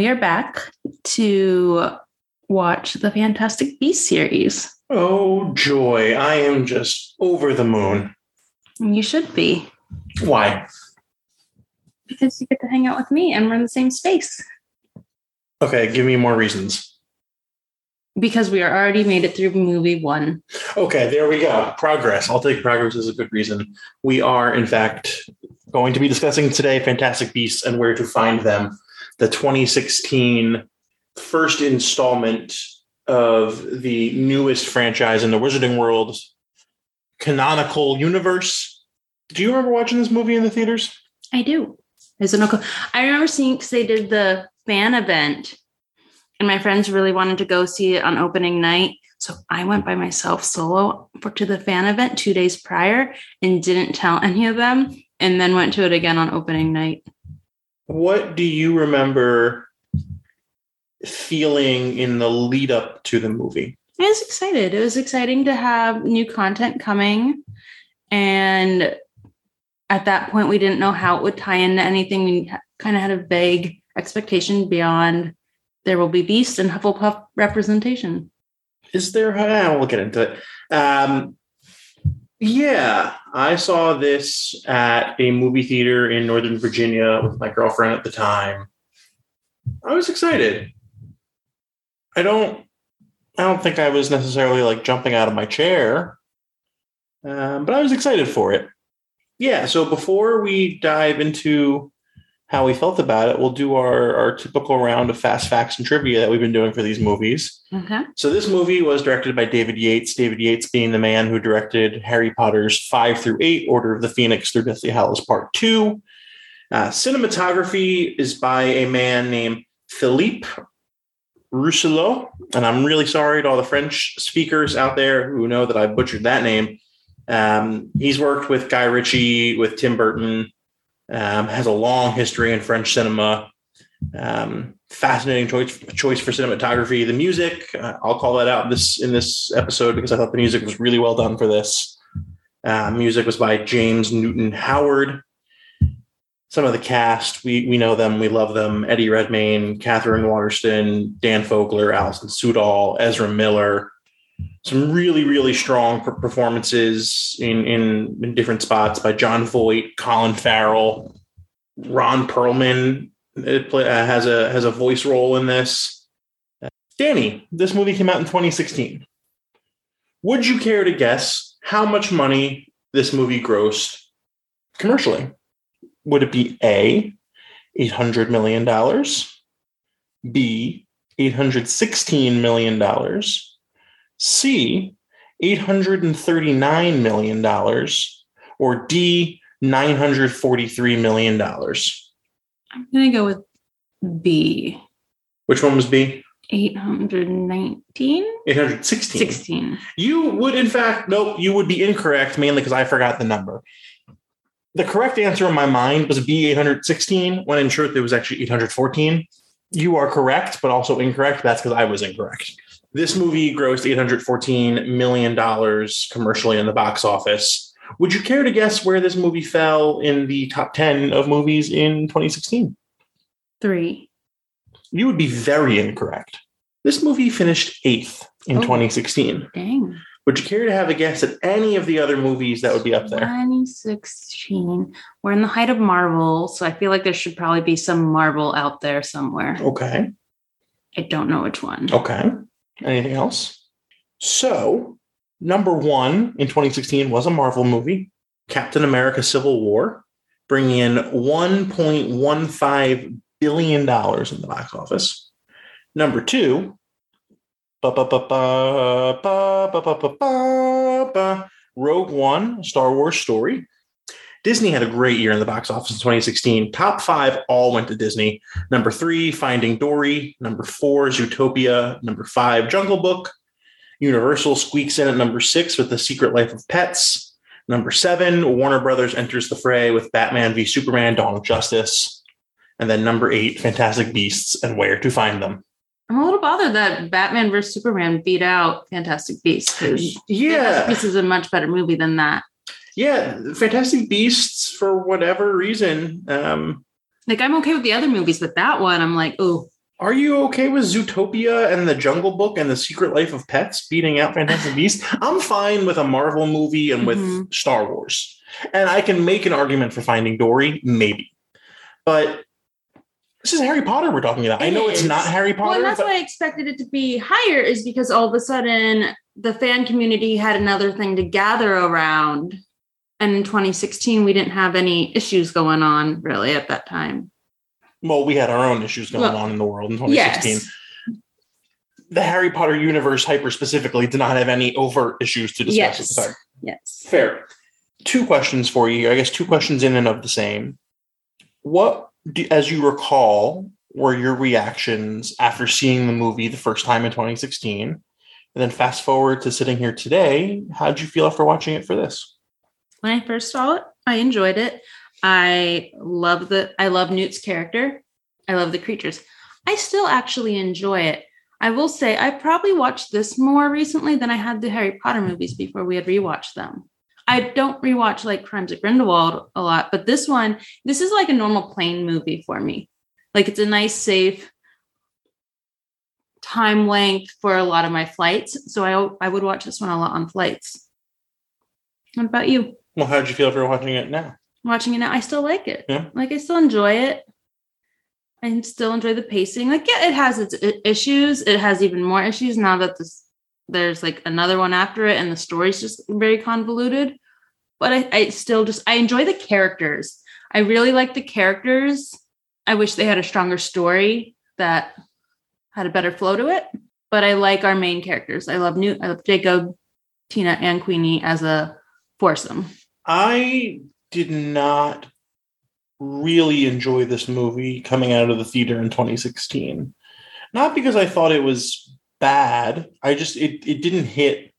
We are back to watch the Fantastic Beasts series. Oh, joy. I am just over the moon. You should be, Why? because you get to hang out with me and we're in the same space. Okay, give me more reasons. Because we are already made it through movie one. Okay, there we go. Progress. I'll take progress as a good reason. We are, in fact, going to be discussing today Fantastic Beasts and where to find them, the 2016 first installment of the newest franchise in the Wizarding World canonical universe. Do you remember watching this movie in the theaters? I do. Is it okay? I remember seeing because they did the fan event, and my friends really wanted to go see it on opening night. So I went by myself solo to the fan event two days prior and didn't tell any of them, and then went to it again on opening night. What do you remember feeling in the lead up to the movie? I was excited. It was exciting to have new content coming. And at that point, we didn't know how it would tie into anything. We kind of had a vague expectation beyond there will be Beast and Hufflepuff representation. Is there? We'll get into it. Um, yeah, I saw this at a movie theater in Northern Virginia with my girlfriend at the time. I was excited. I don't. I don't think I was necessarily like jumping out of my chair, um, but I was excited for it. Yeah. So before we dive into how we felt about it, we'll do our, our typical round of fast facts and trivia that we've been doing for these movies. Okay. So this movie was directed by David Yates. David Yates being the man who directed Harry Potter's five through eight, Order of the Phoenix through Deathly Hallows Part Two. Uh, cinematography is by a man named Philippe Rousselot, and I'm really sorry to all the French speakers out there who know that I butchered that name. Um, he's worked with Guy Ritchie, with Tim Burton, um, has a long history in French cinema. Um, fascinating choice choice for cinematography. The music, uh, I'll call that out this in this episode because I thought the music was really well done for this. Uh, music was by James Newton Howard. Some of the cast, we we know them, we love them. Eddie Redmayne, Katherine Waterston, Dan Fogler, Alison Sudol, Ezra Miller. Some really really strong performances in, in in different spots by Jon Voight, Colin Farrell, Ron Perlman it play, uh, has a has a voice role in this. Uh, Danny, this movie came out in 2016. Would you care to guess how much money this movie grossed commercially? Would it be A, $800 million, B, $816 million, C, $839 million, or D, $943 million? I'm going to go with B. Which one was B? 819? 816. 16. You would, in fact, nope, you would be incorrect mainly because I forgot the number. The correct answer in my mind was B 816, when in truth it was actually 814. You are correct, but also incorrect. That's because I was incorrect. This movie grossed $814 million commercially in the box office. Would you care to guess where this movie fell in the top 10 of movies in 2016? Three. You would be very incorrect. This movie finished eighth in Oh. 2016. Dang. Would you care to have a guess at any of the other movies that would be up there? 2016. We're in the height of Marvel, so I feel like there should probably be some Marvel out there somewhere. Okay. I don't know which one. Okay. Anything else? So, number one in 2016 was a Marvel movie, Captain America Civil War, bringing in $1.15 billion in the box office. Number two, Rogue One, Star Wars story, Disney had a great year in the box office in 2016. Top five all went to Disney. Number three, Finding Dory. Number four, Zootopia. Number five, Jungle Book. Universal squeaks in at number six with The Secret Life of Pets. Number seven, Warner Brothers enters the fray with Batman v Superman Dawn of Justice. And then number eight, Fantastic Beasts and Where to Find Them. I'm a little bothered that Batman vs Superman beat out Fantastic Beasts because Fantastic Yeah. Beasts is a much better movie than that. Yeah. Fantastic Beasts, for whatever reason, um, Like I'm okay with the other movies, but that one I'm like, oh, Are you okay with Zootopia and the Jungle Book and the Secret Life of Pets beating out Fantastic Beasts? I'm fine with a Marvel movie and with Mhm. Star Wars. And I can make an argument for Finding Dory, maybe. But this is Harry Potter we're talking about. I It know it's not Harry well, Potter, and that's but why I expected it to be higher, is because all of a sudden the fan community had another thing to gather around. And in 2016, we didn't have any issues going on really at that time. well, we had our own issues going Well, on in the world in 2016. Yes. The Harry Potter universe, hyper specifically, did not have any overt issues to discuss at the Yes. time. Yes. Fair. Two questions for you. I guess two questions in and of the same. What, do, as you recall, were your reactions after seeing the movie the first time in 2016? And then fast forward to sitting here today. How did you feel after watching it for this? When I first saw it, I enjoyed it. I love the I love Newt's character. I love the creatures. I still actually enjoy it. I will say I probably watched this more recently than I had the Harry Potter movies before we had rewatched them. I don't rewatch like Crimes of Grindelwald a lot, but this one, this is like a normal plane movie for me. Like it's a nice, safe time length for a lot of my flights. So I I would watch this one a lot on flights. What about you? Well, how did you feel after watching it now? watching it now, I still like it. Yeah. Like I still enjoy it. I still enjoy the pacing. Like yeah, it has its issues. It has even more issues now that this there's like another one after it, and the story's just very convoluted. But I, I still just I enjoy the characters. I really like the characters. I wish they had a stronger story that had a better flow to it. But I like our main characters. I love Newt. I love Jacob, Tina, and Queenie as a foursome. I did not really enjoy this movie coming out of the theater in 2016. Not because I thought it was bad. I just it it didn't hit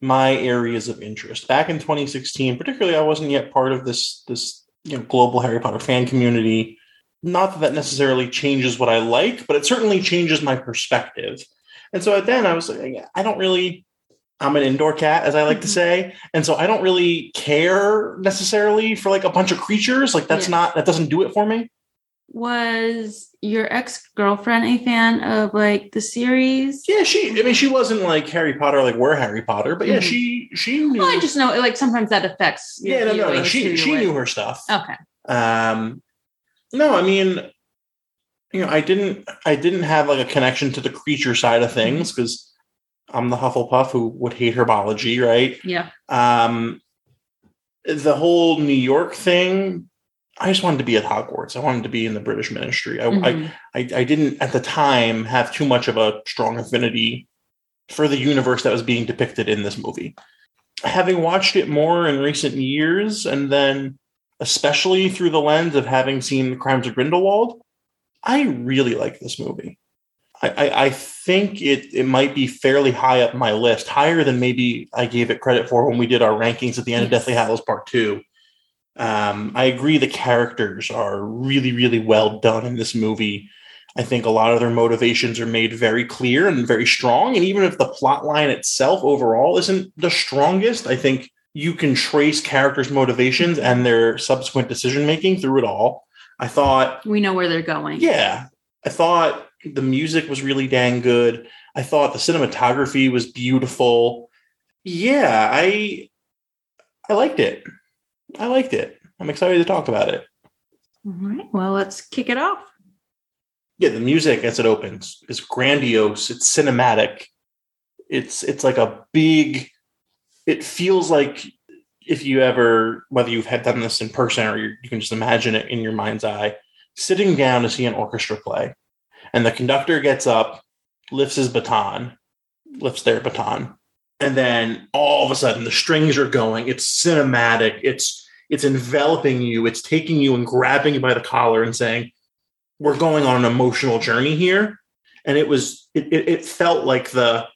my areas of interest. Back in 2016, particularly I wasn't yet part of this this you know global Harry Potter fan community. Not that that necessarily changes what I like, but it certainly changes my perspective. And so at then I was like, I don't really I'm an indoor cat, as I like to Mhm. say. And so I don't really care necessarily for like a bunch of creatures. Like that's Yeah. not that doesn't do it for me. was your ex-girlfriend a fan of like the series Yeah, she I mean she wasn't like Harry Potter, like we're Harry Potter, but yeah, Mhm. she she knew well i just know like sometimes that affects Yeah, no, no, no. She she knew her stuff. okay Um no, I mean you know, I didn't I didn't have like a connection to the creature side of things because I'm the Hufflepuff who would hate herbology, right? yeah Um, the whole New York thing, I just wanted to be at Hogwarts. I wanted to be in the British Ministry. I, Mhm. I, I, I didn't at the time have too much of a strong affinity for the universe that was being depicted in this movie. Having watched it more in recent years, and then especially through the lens of having seen Crimes of Grindelwald, I really like this movie. I, I, think it it might be fairly high up my list, higher than maybe I gave it credit for when we did our rankings at the end of Deathly Hallows Part Two. Um, I agree the characters are really, really well done in this movie. I think a lot of their motivations are made very clear and very strong. And even if the plot line itself overall isn't the strongest, I think you can trace characters' motivations and their subsequent decision making through it all. I thought we know where they're going yeah. I thought the music was really dang good. I thought the cinematography was beautiful. Yeah, I I liked it. I liked it. I'm excited to talk about it. all right well let's kick it off Yeah, the music as it opens is grandiose. It's cinematic. It's it's like a big it feels like if you ever whether you've had done this in person or you you can just imagine it in your mind's eye sitting down to see an orchestra play and the conductor gets up lifts his baton lifts their baton and then all of a sudden the strings are going. It's cinematic. It's it's enveloping you. It's taking you and grabbing you by the collar and saying we're going on an emotional journey here. And it was it, it, it felt like the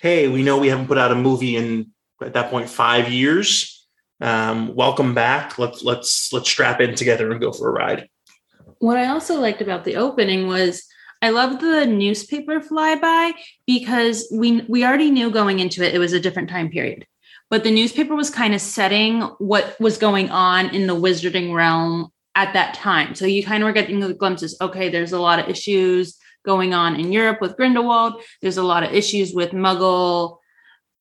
hey we know we haven't put out a movie in at that point five years. Um, welcome back. Let's let's let's strap in together and go for a ride. What i also liked about the opening was i love the newspaper flyby because we we already knew going into it it was a different time period but the newspaper was kind of setting what was going on in the wizarding realm at that time. So you kind of were getting the glimpses. Okay, there's a lot of issues going on in Europe with Grindelwald. There's a lot of issues with Muggle,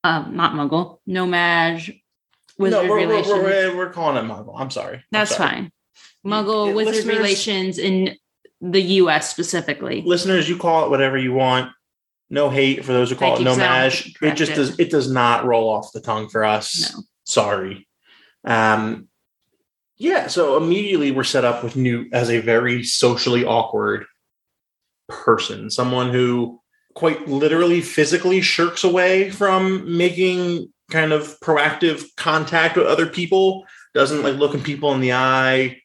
um, not Muggle, No-Maj, wizard no, we're, we're, relations. we're, we're calling it Muggle. I'm sorry. I'm That's sorry. fine. Muggle Yeah, wizard listeners- relations in the U.S. specifically. Listeners, you call it whatever you want. No hate for those who call Thank it. No-Maj. It just does. It does not roll off the tongue for us. No. Sorry. Um. Yeah. So immediately we're set up with Newt as a very socially awkward person, someone who quite literally physically shirks away from making kind of proactive contact with other people. Doesn't like looking people in the eye.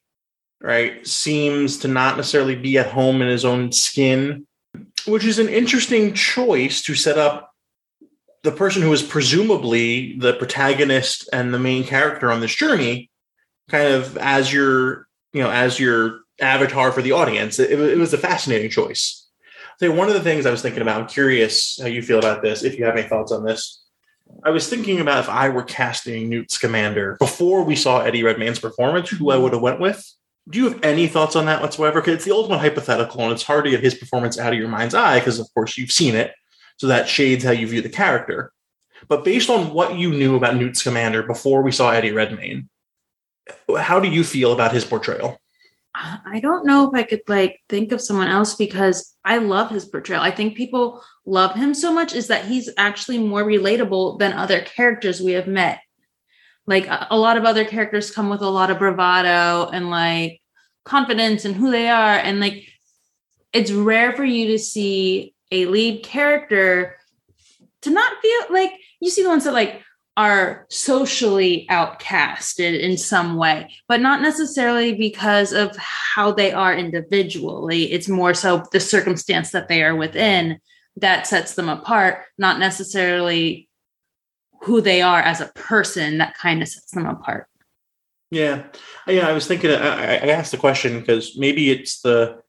Right. Seems to not necessarily be at home in his own skin which is an interesting choice to set up the person who is presumably the protagonist and the main character on this journey kind of as your you know as your avatar for the audience. It, it was a fascinating choice. So one of the things i was thinking about i'm curious how you feel about this if you have any thoughts on this. I was thinking about if i were casting newt scamander before we saw eddie redmayne's performance who i would have went with do you have any thoughts on that whatsoever? Because it's the ultimate hypothetical, and it's hard to get his performance out of your mind's eye because, of course, you've seen it. So that shades how you view the character. But based on what you knew about Newt Scamander before we saw Eddie Redmayne, how do you feel about his portrayal? I don't know if I could like think of someone else because I love his portrayal. I think people love him so much is that he's actually more relatable than other characters we have met. Like a, lot of other characters come with a lot of bravado and like confidence and who they are and like it's rare for you to see a lead character to not feel like you see the ones that like are socially outcasted in some way, but not necessarily because of how they are individually. It's more so the circumstance that they are within that sets them apart, not necessarily who they are as a person that kind of sets them apart. Yeah, yeah. I was thinking. I, I asked the question because maybe it's the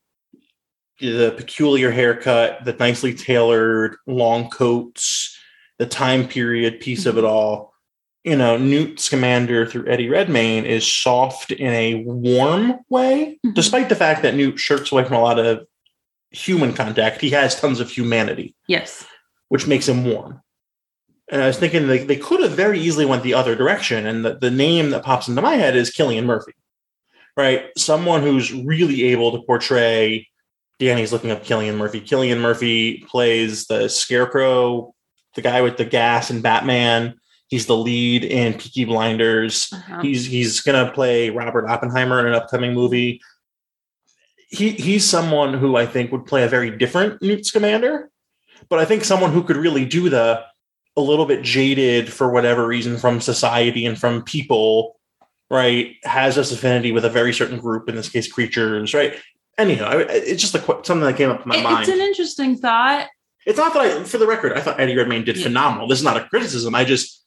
the peculiar haircut, the nicely tailored long coats, the time period piece of it all. You know, Newt Scamander through Eddie Redmayne is soft in a warm way, Mhm. despite the fact that Newt shirks away from a lot of human contact. He has tons of humanity, Yes. which makes him warm. And I was thinking they, they could have very easily went the other direction. And the, the name that pops into my head is Cillian Murphy, right? Someone who's really able to portray. Danny's looking up Cillian Murphy. Cillian Murphy plays the Scarecrow, the guy with the gas in Batman. He's the lead in Peaky Blinders. Uh-huh. He's he's gonna play Robert Oppenheimer in an upcoming movie. He he's someone who I think would play a very different Newt Scamander, but I think someone who could really do the a little bit jaded for whatever reason from society and from people, right? Has this affinity with a very certain group, in this case, creatures, right? Anyhow, I- it's just a, something that came up in my It- mind. it's an interesting thought. It's not that I, for the record, I thought Eddie Redmayne did Yeah. phenomenal. This is not a criticism. I just,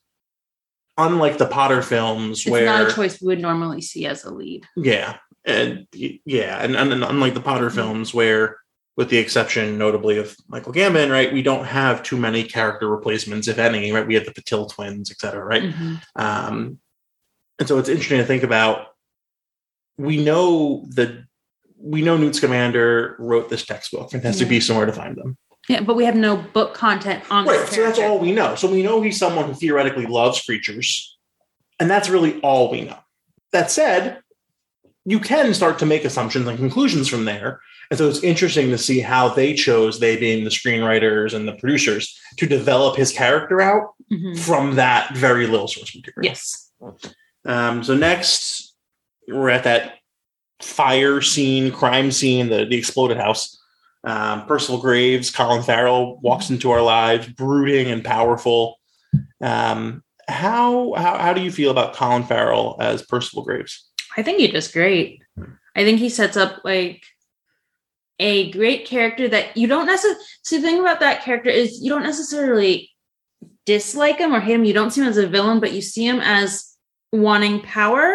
unlike the Potter films, It's where not a choice we would normally see as a lead. yeah, and yeah, and, and, and unlike the Potter Mm-hmm. films, where with the exception, notably of Michael Gambon, right, we don't have too many character replacements, if any. Right, we have the Patil twins, et cetera, right? Mhm. Um, and so it's interesting to think about. We know that we know Newt Scamander wrote this textbook. It has to be somewhere to find them. Yeah, but we have no book content on Right. So that's all we know. So we know he's someone who theoretically loves creatures. And that's really all we know. That said, you can start to make assumptions and conclusions from there. And so it's interesting to see how they chose, they being the screenwriters and the producers, to develop his character out Mhm. from that very little source material. Yes. Um, so next, we're at that fire scene, crime scene, the, the exploded house. Um, Percival Graves, Colin Farrell walks into our lives, brooding and powerful. Um, how, how how do you feel about Colin Farrell as Percival Graves? I think he does great. I think he sets up like a great character that you don't necessarily see. The thing about that character is you don't necessarily dislike him or hate him. You don't see him as a villain, but you see him as wanting power.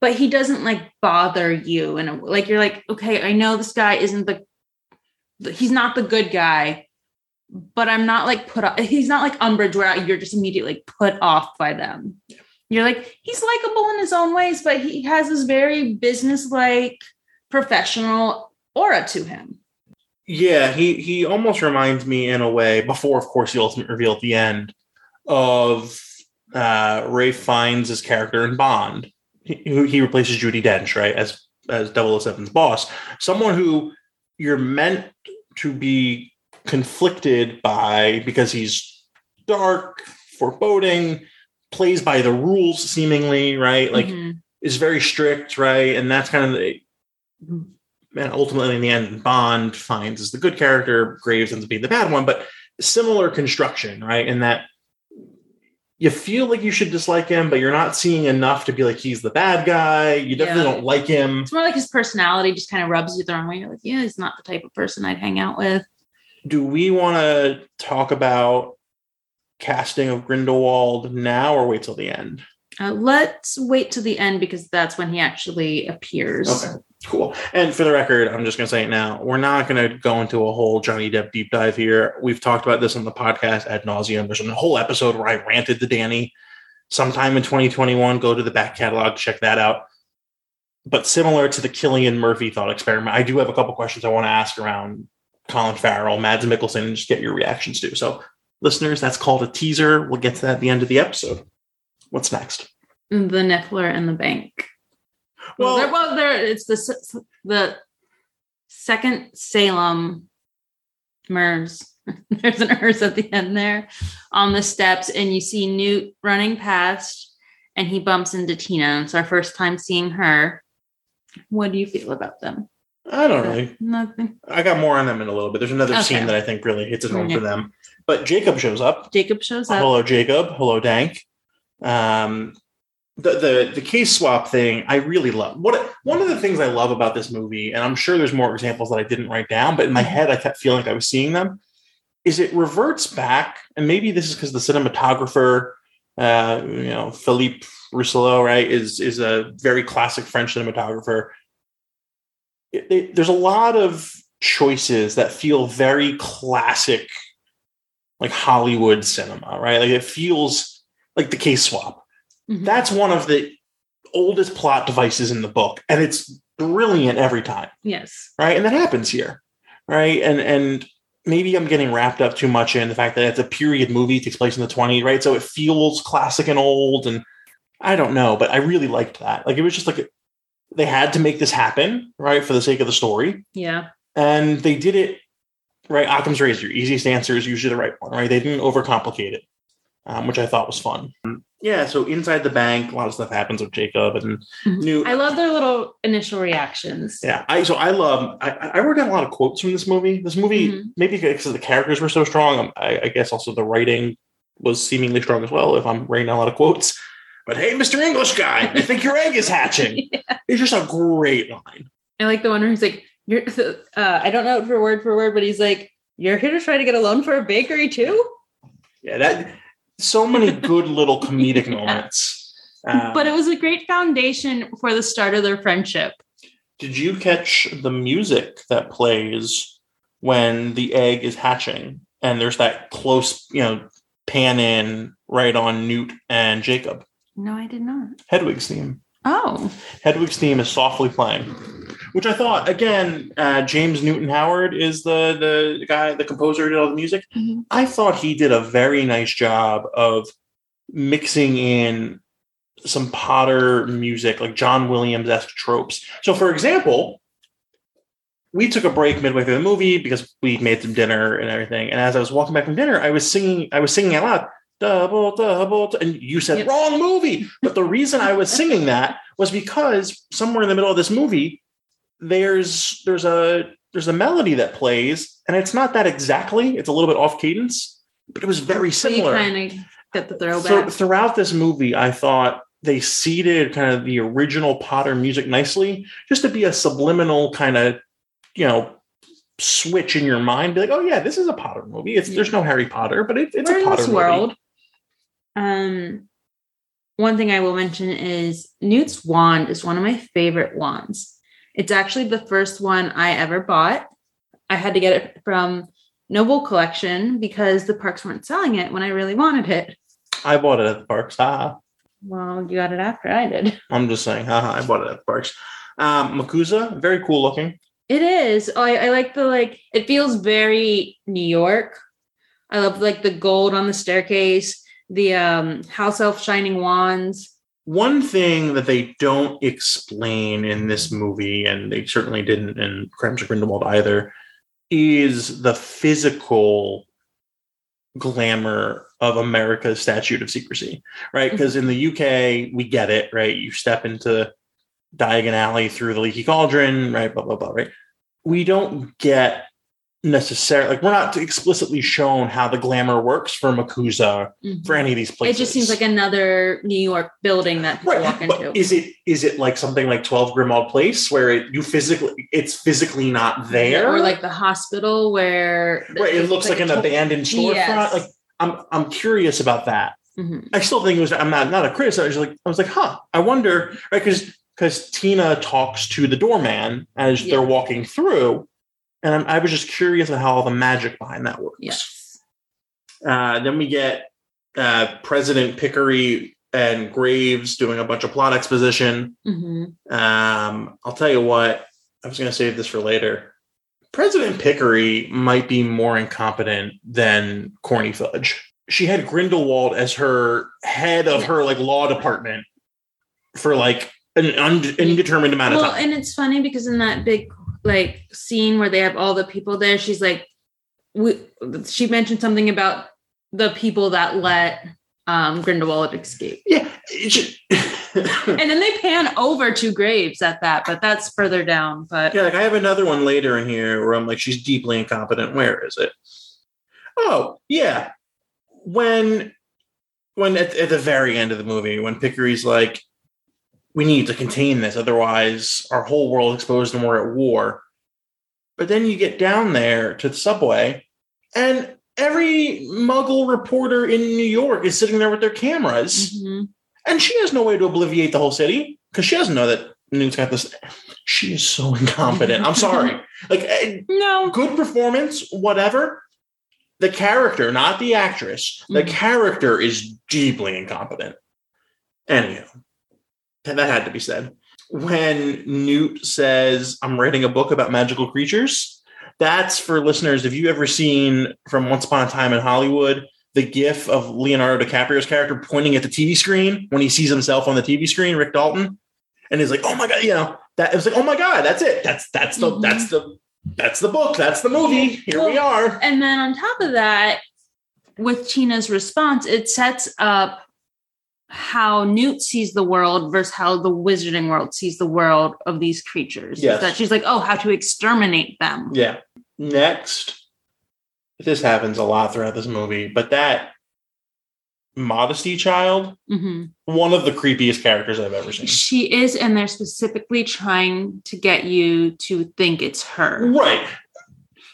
But he doesn't like bother you, and like you're like, okay, I know this guy isn't the, he's not the good guy, but I'm not like put off. He's not like Umbridge where you're just immediately put off by them. You're like, he's likable in his own ways, but he has this very business-like, professional aura to him. Yeah, he he almost reminds me in a way, before of course the ultimate reveal at the end, of uh Ralph Fiennes his character in Bond. He, who he replaces Judi Dench, right, as as 007's boss. Someone who you're meant to be conflicted by because he's dark, foreboding, plays by the rules seemingly, right? Like Mhm. is very strict, right? And that's kind of the and ultimately in the end, Bond Fiennes is the good character, Graves ends up being the bad one, but similar construction, right? In that you feel like you should dislike him, but you're not seeing enough to be like he's the bad guy. You definitely Yeah. don't like him. It's more like his personality just kind of rubs you the wrong way. You're like, yeah, he's not the type of person I'd hang out with. Do we want to talk about casting of Grindelwald now or wait till the end? Uh, let's wait to the end because that's when he actually appears. Okay, cool. And for the record, I'm just going to say it now. We're not going to go into a whole Johnny Depp deep dive here. We've talked about this on the podcast ad nauseum. There's a whole episode where I ranted to Danny sometime in 2021. Go to the back catalog, check that out. But similar to the Cillian Murphy thought experiment, I do have a couple questions I want to ask around Colin Farrell, Mads Mikkelsen, and just get your reactions to. So, listeners, that's called a teaser. We'll get to that at the end of the episode. What's next? The Niffler and the bank. Well, Well- there, well, there it's the the second Salem MERS. There's an ERS at the end there on the steps, and you see Newt running past, and he bumps into Tina. It's our first time seeing her. What do you feel about them? I don't really. Nothing. I got more on them in a little bit. There's another Okay. scene that I think really hits it home Okay. for them. But Jacob shows up. Jacob shows up. Hello, Jacob. Hello, Dank. Um, the the the case swap thing, I really love. What one of the things I love about this movie, and I'm sure there's more examples that I didn't write down, but in my head I kept feeling like I was seeing them. Is it reverts back, and maybe this is because the cinematographer, uh, you know, Philippe Rousselot, right, is is a very classic French cinematographer. It- it- there's a lot of choices that feel very classic like Hollywood cinema, right? Like it feels like the case swap. Mhm. That's one of the oldest plot devices in the book, and it's brilliant every time, yes. right? And that happens here, right? And and maybe I'm getting wrapped up too much in the fact that it's a period movie, it takes place in the 20s, right? So it feels classic and old, and I don't know, but I really liked that. Like it was just like they had to make this happen, right, for the sake of the story Yeah. and they did it right. Occam's razor, easiest answer is usually the right one, right? They didn't overcomplicate it, um, which I thought was fun. Yeah, so inside the bank, a lot of stuff happens with Jacob and Newt. I love their little initial reactions. yeah, I so I love. I, I wrote down a lot of quotes from this movie. This movie, Mhm. maybe because the characters were so strong. um, I, I guess also the writing was seemingly strong as well. If I'm writing down a lot of quotes, but hey, Mister English guy, I think your egg is hatching. It's just a great line. I like the one where he's like, "You're." Uh, I don't know it for word for word, but he's like, "You're here to try to get a loan for a bakery too." Yeah, that so many good little comedic Yeah. moments. Um, but it was a great foundation for the start of their friendship. Did you catch the music that plays when the egg is hatching and there's that close, you know, pan in right on Newt and Jacob? No, I did not. Hedwig's theme. Oh, Hedwig's theme is softly playing, which I thought again. Uh, James Newton Howard is the the guy, the composer who did all the music. Mhm. I thought he did a very nice job of mixing in some Potter music, like John Williams esque tropes. So, for example, we took a break midway through the movie because we made some dinner and everything. And as I was walking back from dinner, I was singing. I was singing out loud, "Double, double," d-" and you said Yep. wrong movie. But the reason I was singing that was because somewhere in the middle of this movie, there's there's a there's a melody that plays, and it's not that exactly. It's a little bit off cadence, but it was very so similar. kind of get the So throwback. throughout this movie, I thought they seeded kind of the original Potter music nicely, just to be a subliminal kind of, you know, switch in your mind. Be like, oh yeah, this is a Potter movie. It's there's no Harry Potter, but it, it's We're a in Potter this movie. world. Um, one thing I will mention is Newt's wand is one of my favorite wands. It's actually the first one I ever bought. I had to get it from Noble Collection because the parks weren't selling it when I really wanted it. I bought it at the parks. Ah, Well, you got it after I did. I'm just saying, haha, I bought it at the Parks. Um, MACUSA, very cool looking. It is. Oh, I, I like the like. It feels very New York. I love like the gold on the staircase, the um house elf shining wands. One thing that they don't explain in this movie, and they certainly didn't in Crimes of Grindelwald either, is the physical glamour of America's statute of secrecy, right? Mm-hmm. Because in the UK, we get it, right? You step into Diagon Alley through the leaky cauldron, right? Blah, blah, blah, right? We don't get necessarily, like, we're not explicitly shown how the glamour works for MACUSA for any of these places. It just seems like another New York building that people walk Right, but into. is it is it like something like Twelve Grimmauld Place where it, you physically it's physically not there, Or like the hospital where right? It looks like, an a abandoned storefront. Yes. Like I'm I'm curious about that. Mhm. I still think it was. I'm not not a critic. I was like I was like, huh. I wonder, right? Because because Tina talks to the doorman as Yeah. they're walking through, and I'm, I was just curious about how all the magic behind that works. Yes. Uh, then we get uh, President Picquery and Graves doing a bunch of plot exposition. hmm Um, I'll tell you what, I was going to save this for later. President Picquery might be more incompetent than Corny Fudge. She had Grindelwald as her head of her like law department for like an un- indeterminate amount of time. Well, time. and it's funny because in that big like scene where they have all the people there, she's like, we, she mentioned something about the people that let um, Grindelwald escape, yeah, and then they pan over to Graves at that, but that's further down. But yeah. Like I have another one later in here where I'm like, she's deeply incompetent. Where is it? Oh, yeah. When when at, at the very end of the movie, when Picquery's like, we need to contain this, otherwise our whole world exposed and we're at war. But then you get down there to the subway, and every muggle reporter in New York is sitting there with their cameras, Mhm. and she has no way to obliviate the whole city because she doesn't know that Newt's got this. She is so incompetent. I'm sorry. Like, eh, no, good performance, whatever. The character, not the actress, the Mhm. character is deeply incompetent. Anyhow, that had to be said. When Newt says, I'm writing a book about magical creatures, that's for listeners. Have you ever seen from Once Upon a Time in Hollywood the gif of Leonardo DiCaprio's character pointing at the TV screen when he sees himself on the TV screen, Rick Dalton? And he's like, oh my God, you know, that it was like, oh my God, that's it. That's that's the Mhm. that's the that's the book. That's the movie. Here we are. and then on top of that, with Tina's response, it sets up how Newt sees the world versus how the wizarding world sees the world of these creatures. Yes. That she's like, oh, how to exterminate them. Yeah. Next, this happens a lot throughout this movie, but that Modesty child, hmm one of the creepiest characters I've ever seen. She is, and they're specifically trying to get you to think it's her. Right.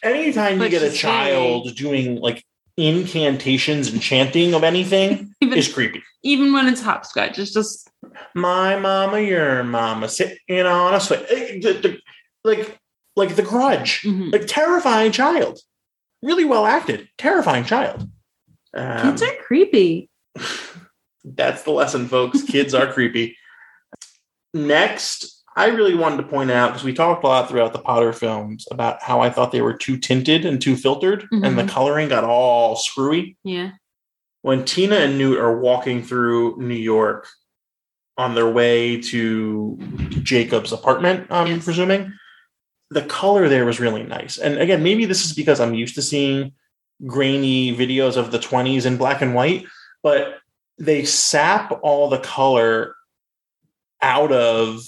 Anytime you get a child doing like incantations and chanting of anything Even, is creepy. even when it's hopscotch, it's just My mama, your mama, sitting on a swing. Eh, Like, like the grudge. mhm. Like terrifying child. Really well acted. Terrifying child. Um, kids are creepy. That's the lesson, folks. Kids are creepy. Next, I really wanted to point out because we talked a lot throughout the Potter films about how I thought they were too tinted and too filtered, and the Mhm. coloring got all screwy. Yeah. When Tina and Newt are walking through New York on their way to Jacob's apartment, I'm Yes. presuming, the color there was really nice. And again, maybe this is because I'm used to seeing grainy videos of the 20s in black and white, but they sap all the color out of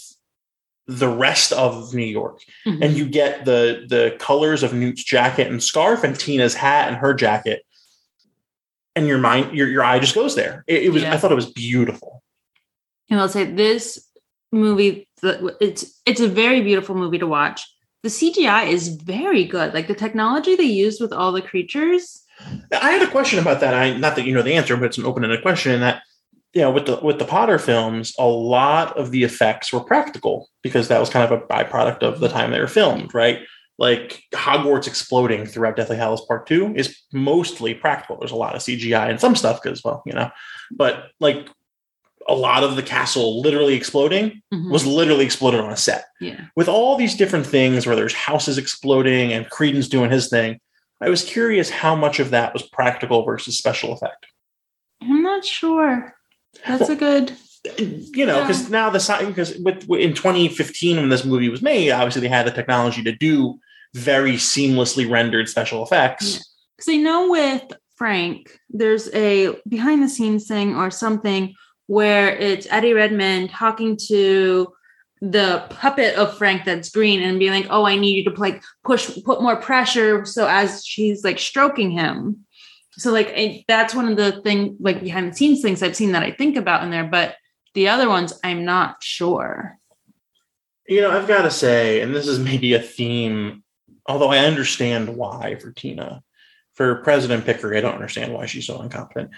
the rest of New York. Mhm. And you get the the colors of Newt's jacket and scarf and Tina's hat and her jacket. And your mind, your, your eye just goes there. It, it was Yeah. I thought it was beautiful. And I'll say this movie, it's it's a very beautiful movie to watch. The CGI is very good. Like the technology they used with all the creatures. I had a question about that. I not that you know the answer, but it's an open-ended question. In that you know, with the with the Potter films, a lot of the effects were practical because that was kind of a byproduct of the time they were filmed, right? Like Hogwarts exploding throughout Deathly Hallows Part Two is mostly practical. There's a lot of CGI and some stuff because, well, you know, but like a lot of the castle literally exploding Mhm. was literally exploded on a set. yeah. With all these different things where there's houses exploding and Credence doing his thing, I was curious how much of that was practical versus special effect. I'm not sure. That's a good. You know, because now the sign because with in 2015 when this movie was made, obviously they had the technology to do very seamlessly rendered special effects. Because I know with Frank, there's a behind the scenes thing or something where it's Eddie Redmayne talking to the puppet of Frank that's green and being like, "Oh, I need you to like push, put more pressure." So as she's like stroking him, so like it, that's one of the thing like behind the scenes things I've seen that I think about in there. But the other ones, I'm not sure. You know, I've got to say, and this is maybe a theme, although I understand why for Tina. For President Picker, I don't understand why she's so incompetent.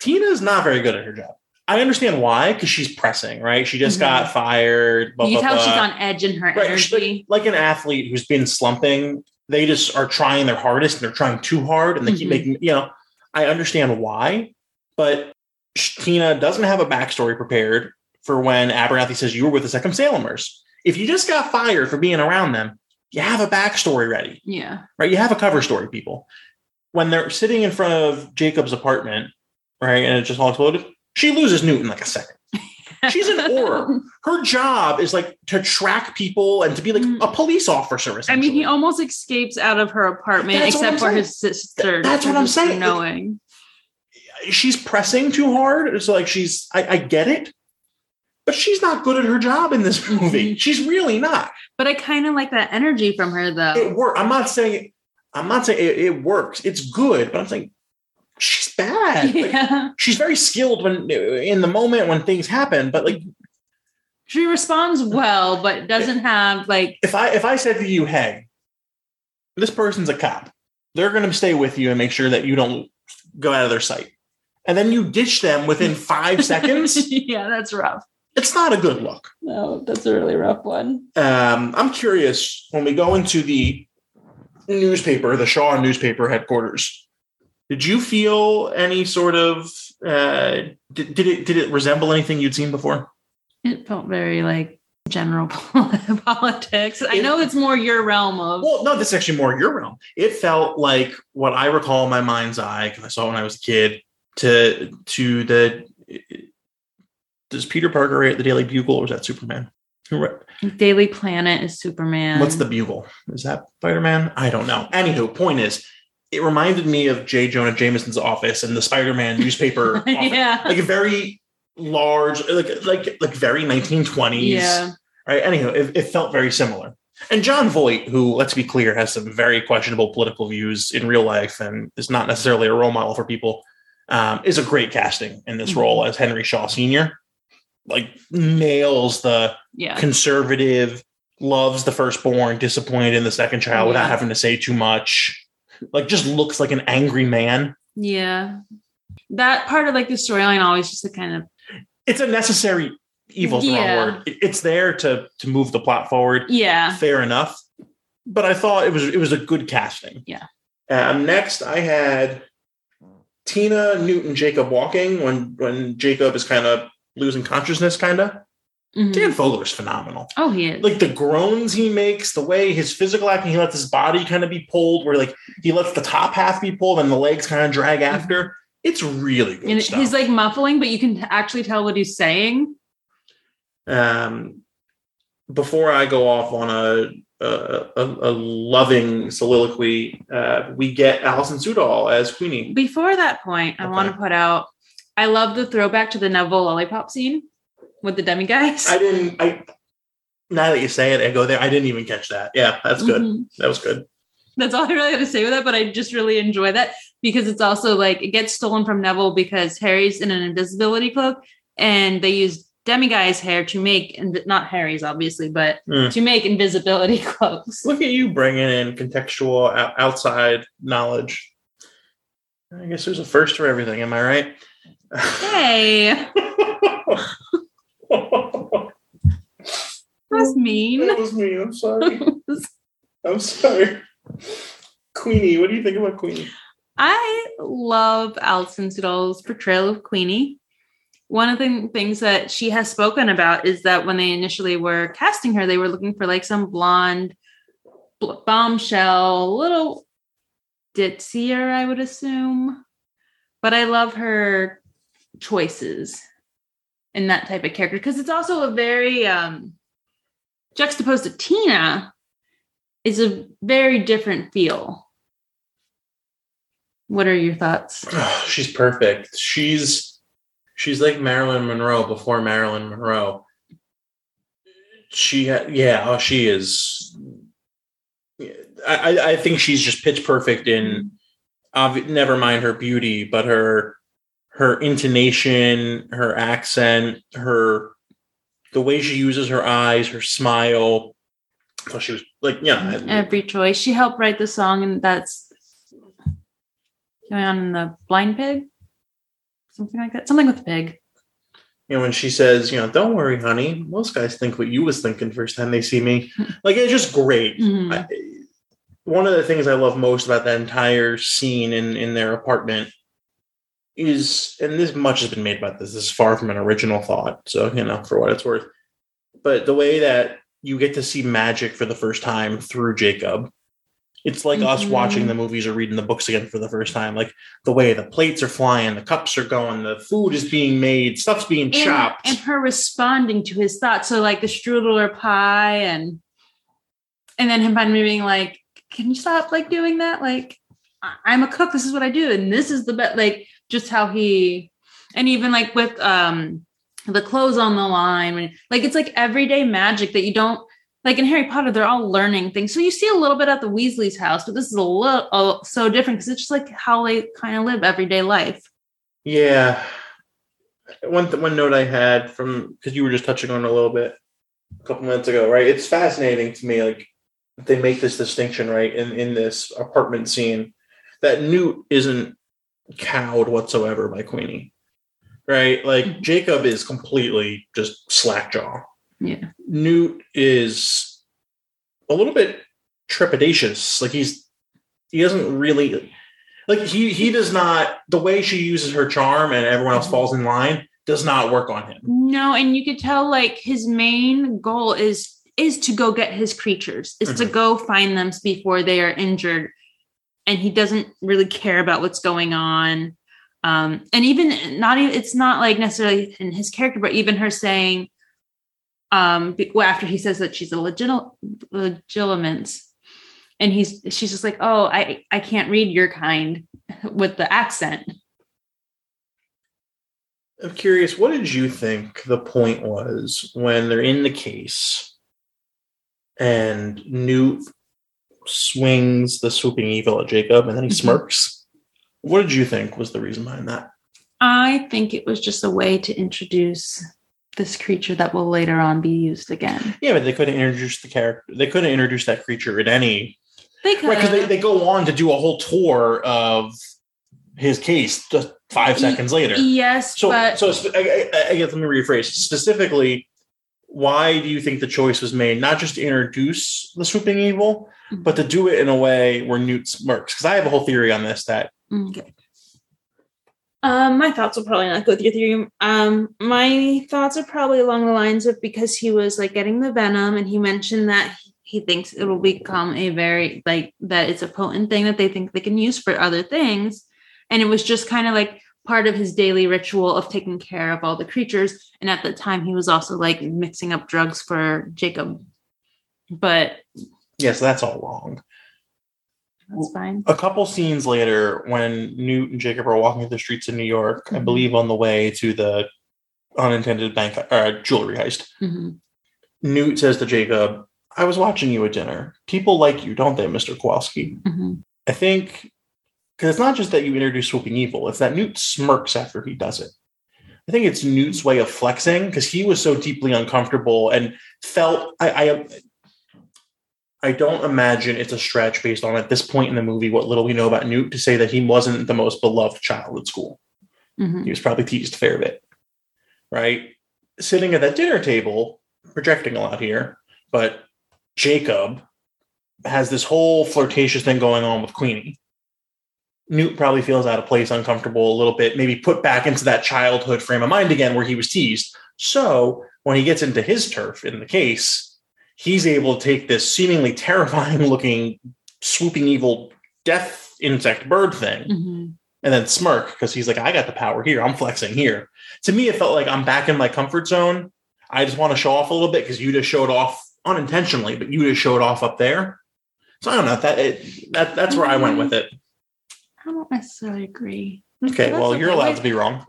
Tina is not very good at her job. I understand why, because she's pressing, right? She just Mhm. got fired. blah, you blah, tell she's on edge in her Right, energy. like, like an athlete who's been slumping. They just are trying their hardest and they're trying too hard and they keep Mhm. making, you know, I understand why, but Tina doesn't have a backstory prepared for when Abernathy says you were with the Second Salemers. If you just got fired for being around them, you have a backstory ready, yeah. right? You have a cover story, people. When they're sitting in front of Jacob's apartment, right, and it just all exploded, she loses Newton like a second. She's an Auror. Her job is like to track people and to be like Mm. a police officer. I mean, he almost escapes out of her apartment, That's except for saying. his sister. That's what I'm saying. Knowing, she's pressing too hard. It's like she's. I, I get it, but she's not good at her job in this movie. Mhm. She's really not. but I kind of like that energy from her, though. It work. I'm not saying. I'm not saying it, it works. It's good, but I'm saying she's bad. Like, yeah, she's very skilled when in the moment when things happen, but like she responds well, but doesn't have like. if I if I said to you, "Hey, this person's a cop," they're going to stay with you and make sure that you don't go out of their sight, and then you ditch them within five seconds. yeah, that's rough. It's not a good look. No, that's a really rough one. Um, I'm curious when we go into the newspaper, the Shaw newspaper headquarters. Did you feel any sort of uh, did, did it did it resemble anything you'd seen before? It felt very like general politics. I know it's more your realm of. Well, no, this is actually more your realm. It felt like what I recall in my mind's eye because I saw it when I was a kid. To to the does Peter Parker write the Daily Bugle or is that Superman? Who Daily Planet is Superman. What's the Bugle? Is that Spider Man? I don't know. Anywho, point is, it reminded me of J. Jonah Jameson's office and the Spider Man newspaper. yeah. Like a very large, like like like very 1920s. Yeah. Right. Anyhow, it, it felt very similar. And Jon Voight, who, let's be clear, has some very questionable political views in real life and is not necessarily a role model for people, um, is a great casting in this Mhm. role as Henry Shaw Sr. Like nails the Yeah. conservative, loves the firstborn, disappointed in the second child without having to say too much. Like just looks like an angry man. Yeah. That part of like the storyline always just to kind of It's a necessary evil's the Yeah. wrong word. It's there to to move the plot forward. yeah. Fair enough. But I thought it was it was a good casting. Yeah. Um, next I had Tina Newton Jacob walking when when Jacob is kind of losing consciousness, kind of. Mhm. Dan Fogler is phenomenal. Oh, he is. like the groans he makes, the way his physical acting, he lets his body kind of be pulled, where like he lets the top half be pulled and the legs kind of drag after. It's really good and stuff. he's like muffling, but you can actually tell what he's saying. um, before I go off on a a, a, a loving soliloquy, uh, we get Alison Sudol as Queenie. Before that point, I want to put out I love the throwback to the Neville lollipop scene with the demiguise. I didn't. I now that you say it, I go there. I didn't even catch that. Yeah, that's good. Mhm. That was good. That's all I really have to say with that, but I just really enjoy that because it's also like it gets stolen from Neville because Harry's in an invisibility cloak and they use demiguise hair to make and not Harry's obviously, but Mm. to make invisibility cloaks. Look at you bringing in contextual outside knowledge. I guess there's a first for everything. Am I right? Hey, that's mean. that was me. I'm sorry. I'm sorry. Queenie, what do you think about Queenie? I love Alison Sudol's portrayal of Queenie. one of the things that she has spoken about is that when they initially were casting her, they were looking for like some blonde bl- bombshell, little ditzier, I would assume. But I love her choices in that type of character because it's also a very um juxtaposed to Tina is a very different feel. What are your thoughts? she's perfect. She's she's like Marilyn Monroe before Marilyn Monroe. She yeah, oh, she is. I I think she's just pitch perfect in. Obvi- never mind her beauty, but her her intonation, her accent, her the way she uses her eyes, her smile. So she was like, yeah, Every choice. She helped write the song, and that's going on in the Blind Pig, something like that. Something with the pig. you know, when she says, you know, don't worry, honey. Most guys think what you was thinking first time they see me. Like it's just great. Mhm. I, one of the things I love most about that entire scene in in their apartment is, and this much has been made about this. This is far from an original thought, so you know, for what it's worth. But the way that you get to see magic for the first time through Jacob, it's like us Mhm. watching the movies or reading the books again for the first time. Like the way the plates are flying, the cups are going, the food is being made, stuff's being and, chopped. and her responding to his thoughts. So like the strudel or pie and and then him finally being like, Can you stop like doing that? Like I'm a cook, this is what I do, and this is the best like just how he and even like with um the clothes on the line like it's like everyday magic that you don't like in Harry Potter, they're all learning things. So you see a little bit at the Weasley's house, but this is a little uh, so different because it's just like how they kind of live everyday life. Yeah. One th- one note I had from because you were just touching on a little bit a couple minutes ago, right? It's fascinating to me, like they make this distinction, right, in in this apartment scene that Newt isn't cowed whatsoever by Queenie, right? Like Mhm. Jacob is completely just slackjaw. Yeah. Newt is a little bit trepidatious. Like he's he doesn't really like he he does not the way she uses her charm and everyone else falls in line does not work on him. No, and you could tell like his main goal is is to go get his creatures, is to Mhm. go find them before they are injured. And he doesn't really care about what's going on. Um, and even not even it's not like necessarily in his character, but even her saying, um, well, after he says that she's a legit Legilimens, and he's she's just like, oh, I I can't read your kind with the accent. I'm curious, what did you think the point was when they're in the case and Newt swings the swooping evil at Jacob and then he Mhm. smirks? What did you think was the reason behind that? I think it was just a way to introduce this creature that will later on be used again. Yeah, but they couldn't introduce the character. They couldn't introduce that creature in any They could right because they, they go on to do a whole tour of his case just five seconds later. yes, So, but so I, I, I guess let me rephrase specifically. Why do you think the choice was made not just to introduce the swooping evil, but to do it in a way where Newt smirks? Because I have a whole theory on this that okay. Um, my thoughts will probably not go with your theory. Um, my thoughts are probably along the lines of because he was like getting the venom, and he mentioned that he thinks it will become a very like that it's a potent thing that they think they can use for other things, and it was just kind of like part of his daily ritual of taking care of all the creatures. And at the time, he was also like mixing up drugs for Jacob, but yes, that's all wrong. that's fine. A couple scenes later, when Newt and Jacob are walking through the streets of New York, I Mhm. believe on the way to the unintended bank uh, jewelry heist, Mhm. Newt says to Jacob, "I was watching you at dinner. People like you, don't they, Mister Kowalski?" Mhm. I think because it's not just that you introduce swooping evil; it's that Newt smirks after he does it. I think it's Newt's way of flexing because he was so deeply uncomfortable and felt. I, I I don't imagine it's a stretch based on at this point in the movie what little we know about Newt to say that he wasn't the most beloved child at school. Mhm. He was probably teased a fair bit, right? Sitting at that dinner table, projecting a lot here, but Jacob has this whole flirtatious thing going on with Queenie. Newt probably feels out of place, uncomfortable a little bit, maybe put back into that childhood frame of mind again where he was teased. So when he gets into his turf in the case, he's able to take this seemingly terrifying looking, swooping evil death insect bird thing Mhm. and then smirk because he's like, I got the power here. I'm flexing here. To me, it felt like I'm back in my comfort zone. I just want to show off a little bit because you just showed off unintentionally, but you just showed off up there. So I don't know that it, that that's where I went with it. I don't necessarily agree. Okay, well, you're allowed to be wrong.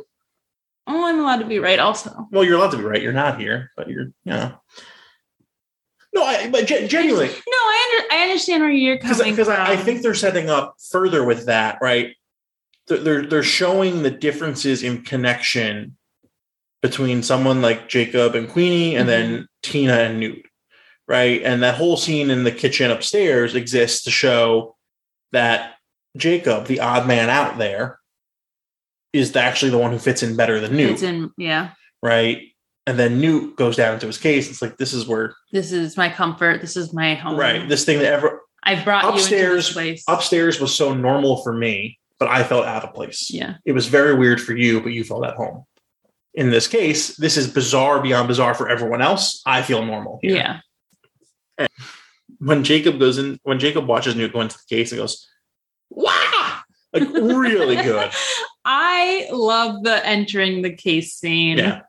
Oh, I'm allowed to be right also. Well, you're allowed to be right. You're not here, but you're, you know. No, I, but gen- genuinely, No, I under, I understand where you're coming because from. I, I think they're setting up further with that, right? They're, they're showing the differences in connection between someone like Jacob and Queenie, and mm-hmm. then Tina and Newt, right? And that whole scene in the kitchen upstairs exists to show that Jacob, the odd man out there, is actually the one who fits in better than Newt, it's in yeah. right? And then Newt goes down into his case. It's like this is where, This is my comfort. This is my home. right? This thing that ever I brought upstairs this place. upstairs was so normal for me, but I felt out of place. yeah. It was very weird for you, but you felt at home. In this case, this is bizarre beyond bizarre for everyone else. I feel normal. here. Yeah. When Jacob goes in, when Jacob watches Newt go into the case and goes, "Wow!" Like really good. I love the entering the case scene. Yeah.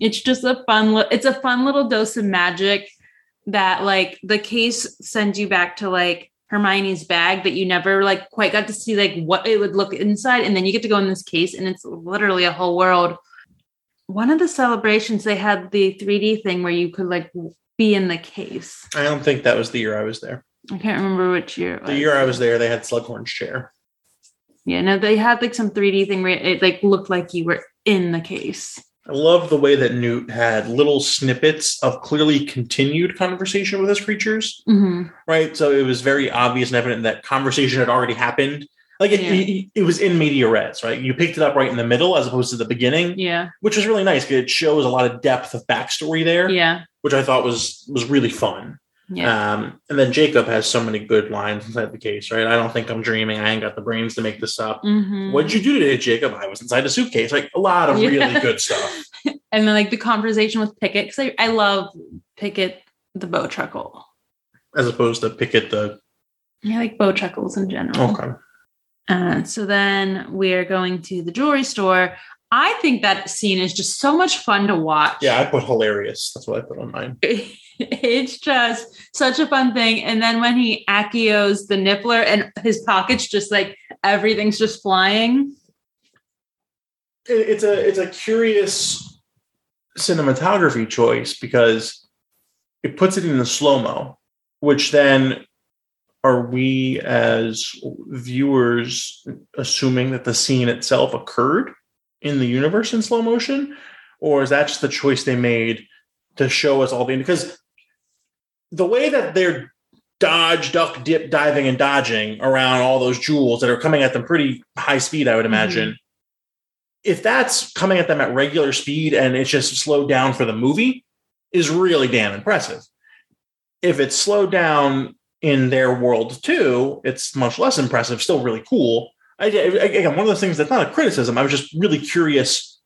It's just a fun li- it's a fun little dose of magic that like the case sends you back to like Hermione's bag that you never like quite got to see like what it would look inside and then you get to go in this case and it's literally a whole world. One of the celebrations they had the 3D thing where you could like be in the case. I don't think that was the year I was there. I can't remember which year. it The year I was there, they had Slughorn's chair. Yeah, no, they had like some 3D thing where it like looked like you were in the case. I love the way that Newt had little snippets of clearly continued conversation with his creatures. hmm right? So it was very obvious and evident that conversation had already happened. Like it, Yeah. it, it was in media res, right? You picked it up right in the middle as opposed to the beginning, Yeah, which was really nice because it shows a lot of depth of backstory there, yeah, which I thought was was really fun. Yeah. Um, and then Jacob has so many good lines inside the case, right? I don't think I'm dreaming. I ain't got the brains to make this up. Mhm. What'd you do today, Jacob? I was inside a suitcase. Like a lot of Yeah. really good stuff. And then like the conversation with Pickett because I, I love Pickett the Bowtruckle. As opposed to Pickett the I like Bowtruckles in general. okay. Uh, so then we're going to the jewelry store. I think that scene is just so much fun to watch. Yeah, I put hilarious. That's what I put on mine. it's just such a fun thing. And then when he accios the niffler and his pockets just like everything's just flying. it's a it's a curious cinematography choice because it puts it in the slow mo, which then are we as viewers assuming that the scene itself occurred in the universe in slow motion, or is that just the choice they made to show us all the because the way that they're dodge, duck, dip, diving, and dodging around all those jewels that are coming at them pretty high speed, I would mm-hmm. imagine if that's coming at them at regular speed and it's just slowed down for the movie is really damn impressive. If it's slowed down in their world too it's much less impressive still really cool. I, I- again one of the things that's not a criticism i was just really curious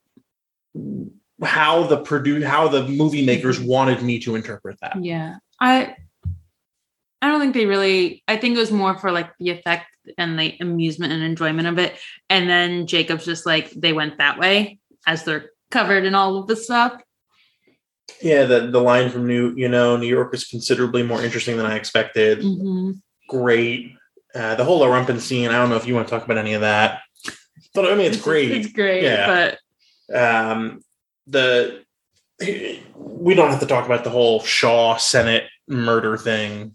how the produ- how the movie makers mm-hmm. wanted me to interpret that. Yeah. I I don't think they really I think it was more for like the effect and the amusement and enjoyment of it. And then Jacob's just like they went that way as they're covered in all of the stuff. yeah the, the line from new you know new york is considerably more interesting than i expected Mhm. great. Uh, the whole Erumpent scene, I don't know if you want to talk about any of that. But I mean, it's great. It's great. Yeah. But Um, the we don't have to talk about the whole Shaw Senate murder thing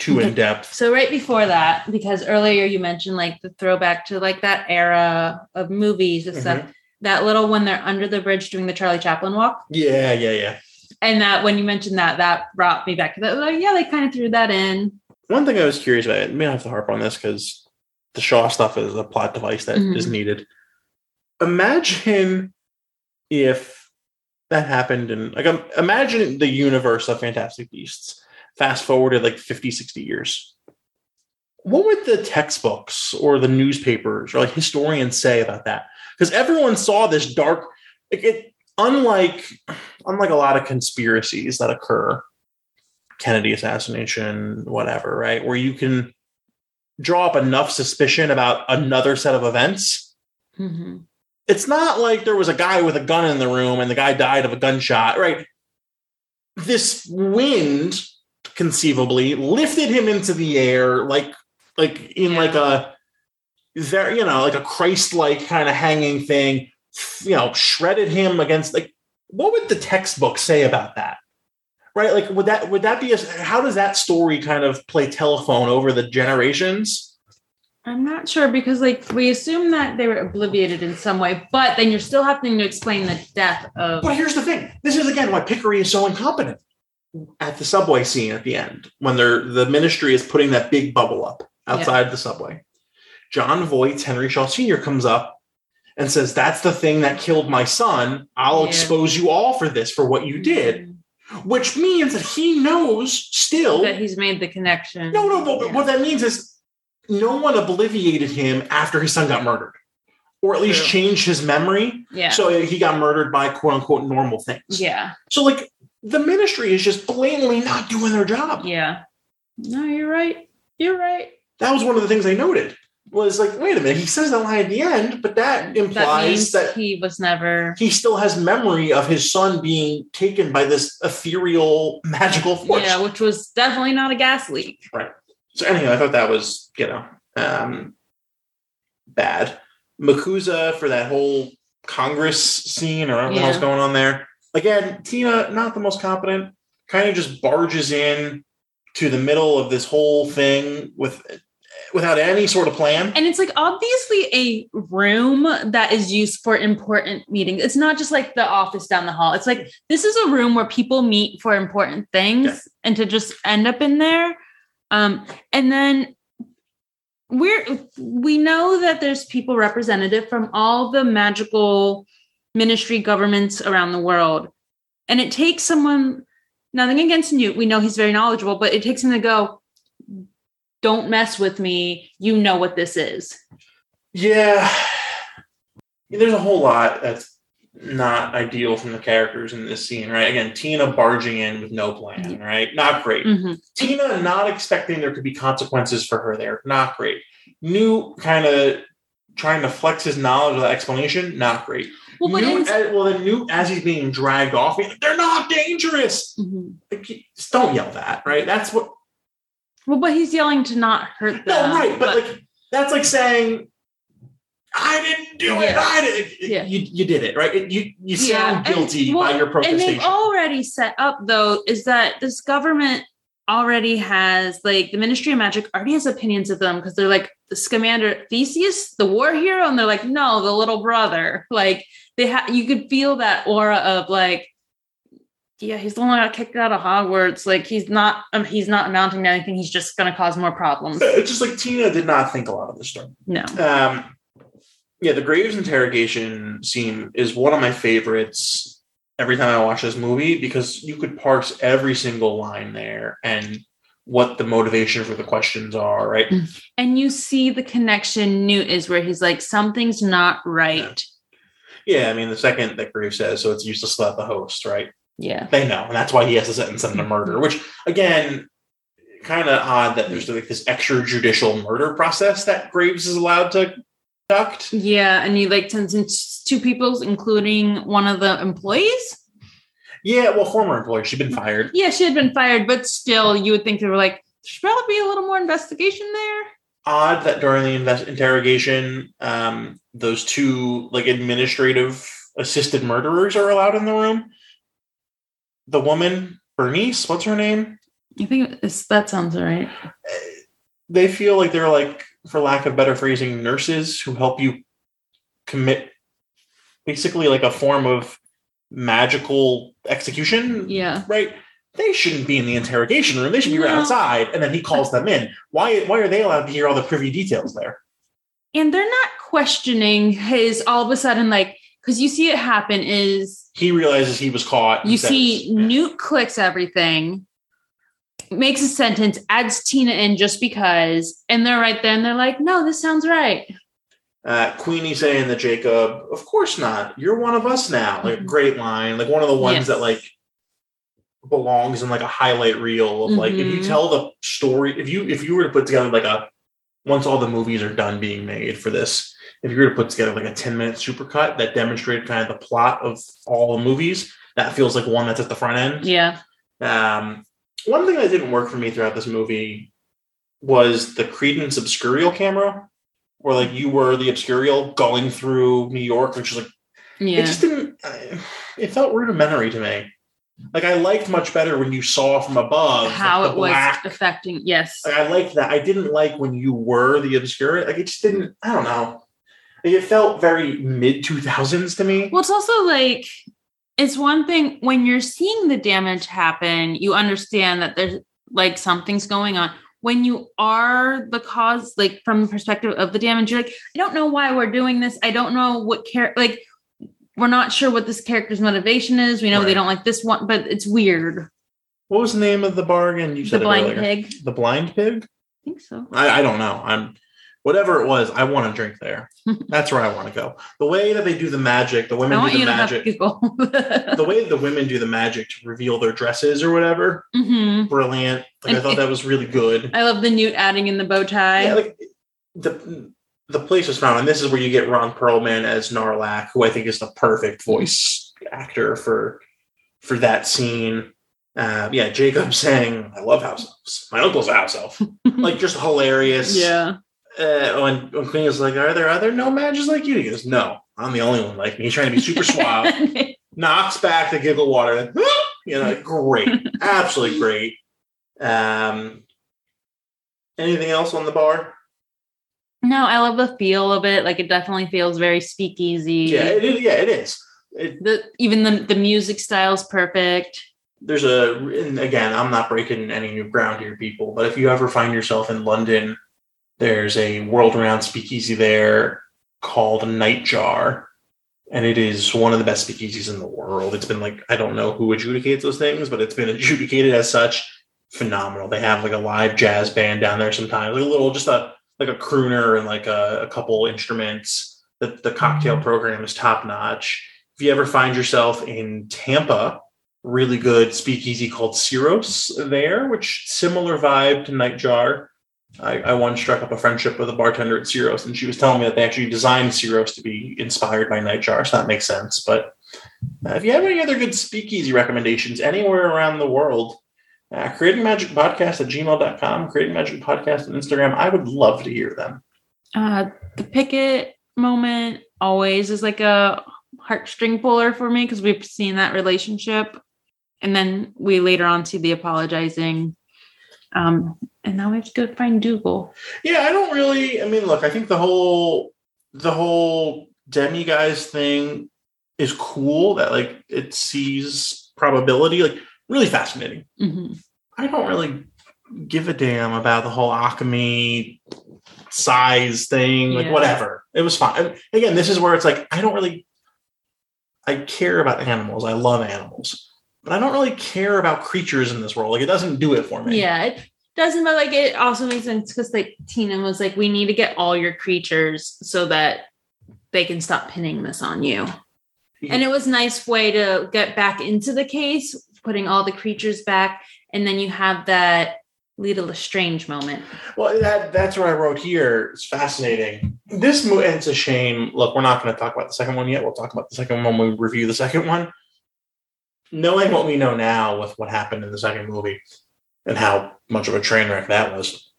too in depth. so right before that, because earlier you mentioned like the throwback to like that era of movies and stuff. That little when they're under the bridge doing the Charlie Chaplin walk. Yeah, yeah, yeah. And that when you mentioned that, that brought me back to that. Like, yeah, they kind of threw that in. One thing I was curious about, I may have to harp on this because the Shaw stuff is a plot device that is Mhm. needed. Imagine if that happened and like imagine the universe of Fantastic Beasts. Fast forwarded like 50, 60 years. what would the textbooks or the newspapers or like historians say about that? Because everyone saw this dark. Like it, unlike unlike a lot of conspiracies that occur, Kennedy assassination, whatever, right? Where you can draw up enough suspicion about another set of events. Mm-hmm. It's not like there was a guy with a gun in the room and the guy died of a gunshot, right? This wind conceivably lifted him into the air like like in Yeah. like a very you know like a christ-like kind of hanging thing you know shredded him against like what would the textbook say about that? Right like would that would that be a how does that story kind of play telephone over the generations? I'm not sure because like we assume that they were obliviated in some way, but then you're still having to explain the death of but here's the thing this is again why Picquery is so incompetent at the subway scene at the end when they're the ministry is putting that big bubble up outside the subway Jon Voight's henry shaw sr comes up and says that's the thing that killed my son i'll Yeah. expose you all for this for what you did mm-hmm. which means that he knows still that he's made the connection. no no but Yeah. what that means is no one obliviated him after his son got murdered or at least True. changed his memory Yeah. so he got murdered by quote unquote normal things yeah. so like the ministry is just blatantly not doing their job. Yeah. No, you're right. You're right. That was one of the things I noted. Was like, wait a minute, he says that line at the end, but that implies that that, he was never. he still has memory of his son being taken by this ethereal magical force. Yeah, which was definitely not a gas leak. Right. So anyway, I thought that was, you know, um, bad. MACUSA for that whole Congress scene or whatever else going on there. Again, Tina, not the most competent, kind of just barges in to the middle of this whole thing with without any sort of plan. And it's like obviously a room that is used for important meetings. It's not just like the office down the hall. It's like this is a room where people meet for important things Yeah. and to just end up in there. Um, and then we're we know that there's people representative from all the magical ministry governments around the world. And it takes someone, nothing against Newt, we know he's very knowledgeable, but it takes him to go, don't mess with me. You know what this is. Yeah. There's a whole lot that's not ideal from the characters in this scene, right? Again, Tina barging in with no plan, right? Not great. Mhm. Tina not expecting there could be consequences for her there. Not great. New kind of trying to flex his knowledge of that explanation. Not great. Well, but Newt, as, well, then Newt, as he's being dragged off, they're not dangerous. Mhm. Like, don't yell that, right? That's what. well, but he's yelling to not hurt them. No, right, but, like that's like saying, "I didn't do it. I did." it." Yeah. You you did it, right? It- you you Yeah, sound and- guilty well, by your protestation." and they've already set up though is that this government already has like the Ministry of Magic already has opinions of them because they're like the Scamander Theseus, the war hero, and they're like, no, the little brother. Like they have, you could feel that aura of like, yeah, he's the one that got kicked out of Hogwarts. Like he's not, um, he's not amounting to anything. He's just going to cause more problems. it's just like Tina did not think a lot of this stuff. No, Um, yeah, the Graves interrogation scene is one of my favorites every time I watch this movie because you could parse every single line there and what the motivation for the questions are, right? and you see the connection. Newt is where he's like, something's not right. Yeah, I mean, the second that Graves says, so it's useless to let the host, right? Yeah. They know, and that's why he has to sentence them to murder, which, again, kind of odd that there's like this extrajudicial murder process that Graves is allowed to conduct. Yeah, and you like sentence two people, including one of the employees. Yeah, well, former employee, she'd been fired. Yeah, she had been fired, but still, you would think they were like, there should probably be a little more investigation there. Odd that during the invest- interrogation, um, those two like administrative assisted murderers are allowed in the room. The woman, Bernice, what's her name? I think it's, that sounds right. They feel like they're like, for lack of better phrasing, nurses who help you commit basically like a form of magical execution, Yeah. right? They shouldn't be in the interrogation room. They should be right outside. And then he calls them in. Why? Why are they allowed to hear all the privy details there? And they're not questioning his all of a sudden, like, because you see it happen is he realizes he was caught. you says- see Newt clicks everything. makes a sentence, adds Tina in just because, and they're right there and they're like, no, this sounds right. Uh, Queenie saying to Jacob, "Of course not. You're one of us now." Like Mhm. great line, like one of the ones Yes. that like belongs in like a highlight reel of like if you Mhm. tell the story, if you if you were to put together like a once all the movies are done being made for this, if you were to put together like a 10 minute supercut that demonstrated kind of the plot of all the movies, that feels like one that's at the front end. Yeah. Um, one thing that didn't work for me throughout this movie was the Credence Obscurial camera, where like you were the Obscurial going through New York, which is like it just didn't. It felt rudimentary to me. Like I liked much better when you saw from above How like, it the was affecting. Yes. Like, I liked that. I didn't like when you were the Obscura. Like it just didn't. I don't know. Like, it felt very mid two thousands to me. Well, it's also like it's one thing when you're seeing the damage happen, you understand that there's like something's going on. When you are the cause, like from the perspective of the damage, you're like, I don't know why we're doing this. I don't know what care like we're not sure what this character's motivation is. We know Right. they don't like this one, but it's weird. What was the name of the bargain? You The said it blind pig. The blind pig. I think so. I, I don't know. I'm whatever it was. I want to drink there. That's where I want to go. The way that they do the magic, the women do the magic. The way the women do the magic to reveal their dresses or whatever, Mhm. brilliant. Like I thought it- that was really good. I love the newt adding in the bow tie. Yeah, like the the place was found, and this is where you get Ron Perlman as Gnarlak, who I think is the perfect voice actor for for that scene. Uh, yeah, Jacob saying, "I love house elves. My uncle's a house elf." like just hilarious. yeah. uh, when, when Queen is like, "Are there other No-Majs like you?" He goes, "No, I'm the only one like me." He's trying to be super suave. Knocks back the giggle water. you know, great, absolutely great. Um, anything else on the bar? No, I love the feel of it. Like it definitely feels very speakeasy. Yeah, it is. Yeah, it is. It, The even the the music style is perfect. there's a, and again, I'm not breaking any new ground here, people. But if you ever find yourself in London, there's a world-renowned speakeasy there called Nightjar. and it is one of the best speakeasies in the world. It's been like I don't know who adjudicates those things, but it's been adjudicated as such. Phenomenal. They have like a live jazz band down there sometimes, like a little just a like a crooner and like a, a couple instruments. The the cocktail program is top notch. If you ever find yourself in Tampa, really good speakeasy called Ciros there, which similar vibe to Nightjar. I, I once struck up a friendship with a bartender at Ciros, and she was telling me that they actually designed Ciros to be inspired by Nightjar, so that makes sense. But uh, if you have any other good speakeasy recommendations anywhere around the world, uh, creating magic podcast at gmail.com, creating magic podcast on Instagram, I would love to hear them. Uh the Pickett moment always is like a heartstring puller for me because we've seen that relationship. And then we later on see the apologizing. Um, and now we have to go find Dougal. Yeah, I don't really. I mean, look, I think the whole the whole Demiguise thing is cool. That like it sees probability, like really fascinating. Mhm. I don't really give a damn about the whole Occamy size thing, like Yeah. whatever. It was fine. And again, this is where it's like I don't really I care about animals. I love animals. But I don't really care about creatures in this world. Like it doesn't do it for me. Yeah, it doesn't, but like it also makes sense because like Tina was like, we need to get all your creatures so that they can stop pinning this on you. And it was a nice way to get back into the case, putting all the creatures back, and then you have that Leta Lestrange moment. Well, that that's what I wrote here. It's fascinating. This movie, it's a shame. Look, we're not going to talk about the second one yet. We'll talk about the second one when we review the second one. Knowing what we know now with what happened in the second movie and how much of a train wreck that was,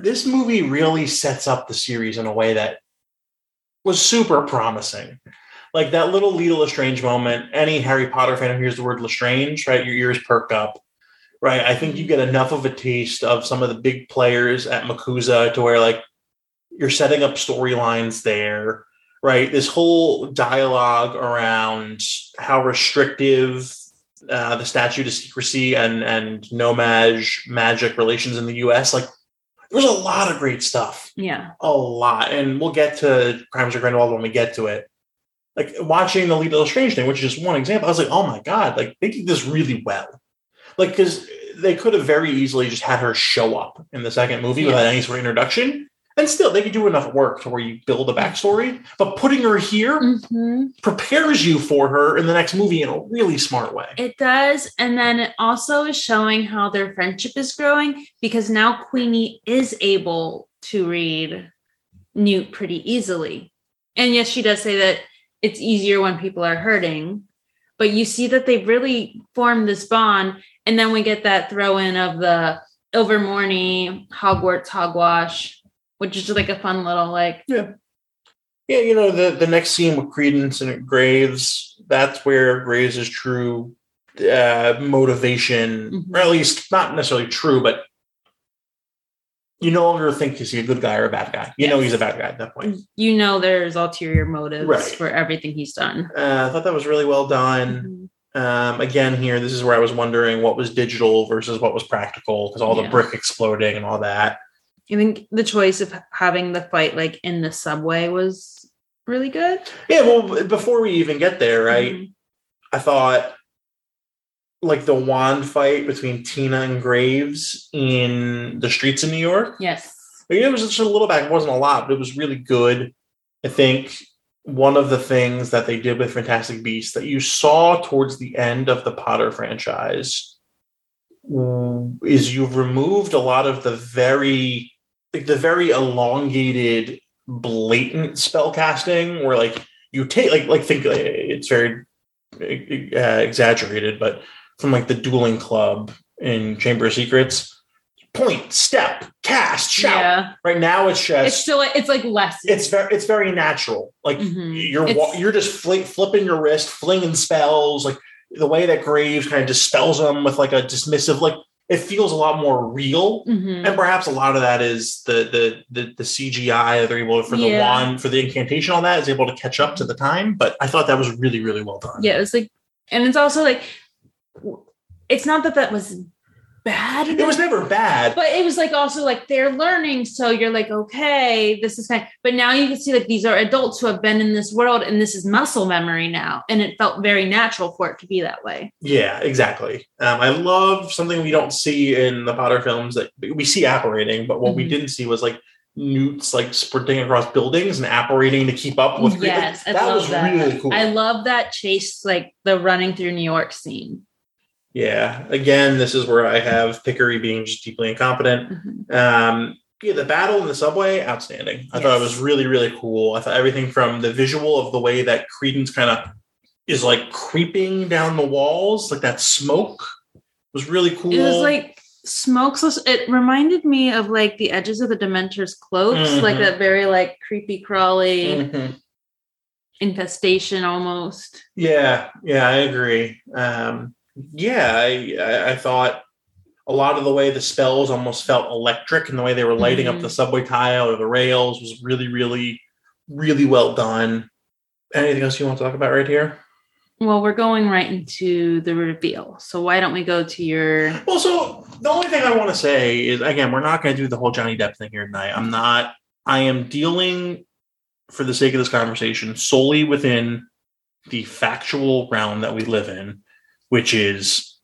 this movie really sets up the series in a way that was super promising. Like that little Leta Lestrange moment. Any Harry Potter fan who hears the word Lestrange, right, your ears perk up right? I think you get enough of a taste of some of the big players at MACUSA to where like you're setting up storylines there, right? This whole dialogue around how restrictive uh, the statute of secrecy and and No-Maj magic relations in the U.S. Like there's a lot of great stuff Yeah. a lot, and we'll get to Crimes of Grindelwald when we get to it. Like watching the Leta Lestrange thing, which is just one example, I was like, oh my god, like they did this really well. Like because they could have very easily just had her show up in the second movie without any sort of introduction. And still, they could do enough work to where you build a backstory. But putting her here Mhm. prepares you for her in the next movie in a really smart way. It does. And then it also is showing how their friendship is growing because now Queenie is able to read Newt pretty easily. And yes, she does say that it's easier when people are hurting, but you see that they've really formed this bond. And then we get that throw in of the Ilvermorny Hogwarts hogwash, which is just like a fun little like Yeah, Yeah, you know, the, the next scene with Credence and Graves, that's where Graves' is true uh, motivation, Mhm. or at least not necessarily true, but you no longer think is he a good guy or a bad guy. You know he's a bad guy at that point. you know there's ulterior motives Right. for everything he's done. Uh, I thought that was really well done. Um, again, here, this is where I was wondering what was digital versus what was practical because all the brick exploding and all that. I think the choice of having the fight like in the subway was really good. Yeah, well, before we even get there, right? Mhm. I thought like the wand fight between Tina and Graves in the streets of New York. Yes. It was just a little back, it wasn't a lot, but it was really good. I think one of the things that they did with Fantastic Beasts that you saw towards the end of the Potter franchise is you've removed a lot of the very like the very elongated blatant spell casting where like you take like like think it's very uh, exaggerated but from like the dueling club in chamber of secrets point step cast shout Yeah. right now it's just It's still it's like less. it's very it's very natural like Mhm. you're It's- you're just fli flipping your wrist flinging spells like the way that graves kind of dispels them with like a dismissive like it feels a lot more real Mhm. and perhaps a lot of that is the the the, the cgi that they're able to, for the Yeah. wand for the incantation all that is able to catch up to the time but i thought that was really really well done Yeah, it was like, and it's also like, it's not that that was bad. it was never bad but it was like also like they're learning so you're like okay this is fine but now you can see like these are adults who have been in this world and this is muscle memory now and it felt very natural for it to be that way Yeah, exactly. Um, I love something we don't see in the Potter films that we see apparating, but what we Mhm. didn't see was like newts like sprinting across buildings and apparating to keep up with. yes I that was that. really cool. i love that chase like the running through new york scene yeah, again, this is where I have Picquery being just deeply incompetent. Mhm. Um, yeah, the battle in the subway, outstanding. I thought it was really, really cool. I thought everything from the visual of the way that Credence kind of is like creeping down the walls, like that smoke, was really cool. it was like smokes it reminded me of like the edges of the dementor's cloaks like Mhm. that very like creepy crawly Mhm. infestation almost Yeah, yeah, I agree. Um, yeah, I, I, thought a lot of the way the spells almost felt electric and the way they were lighting up Mhm. the subway tile or the rails was really, really, really well done. Anything else you want to talk about right here? Well, we're going right into the reveal. So why don't we go to your Well, so the only thing I want to say is again, we're not going to do the whole Johnny Depp thing here tonight. I'm not. I am dealing for the sake of this conversation solely within the factual realm that we live in, which is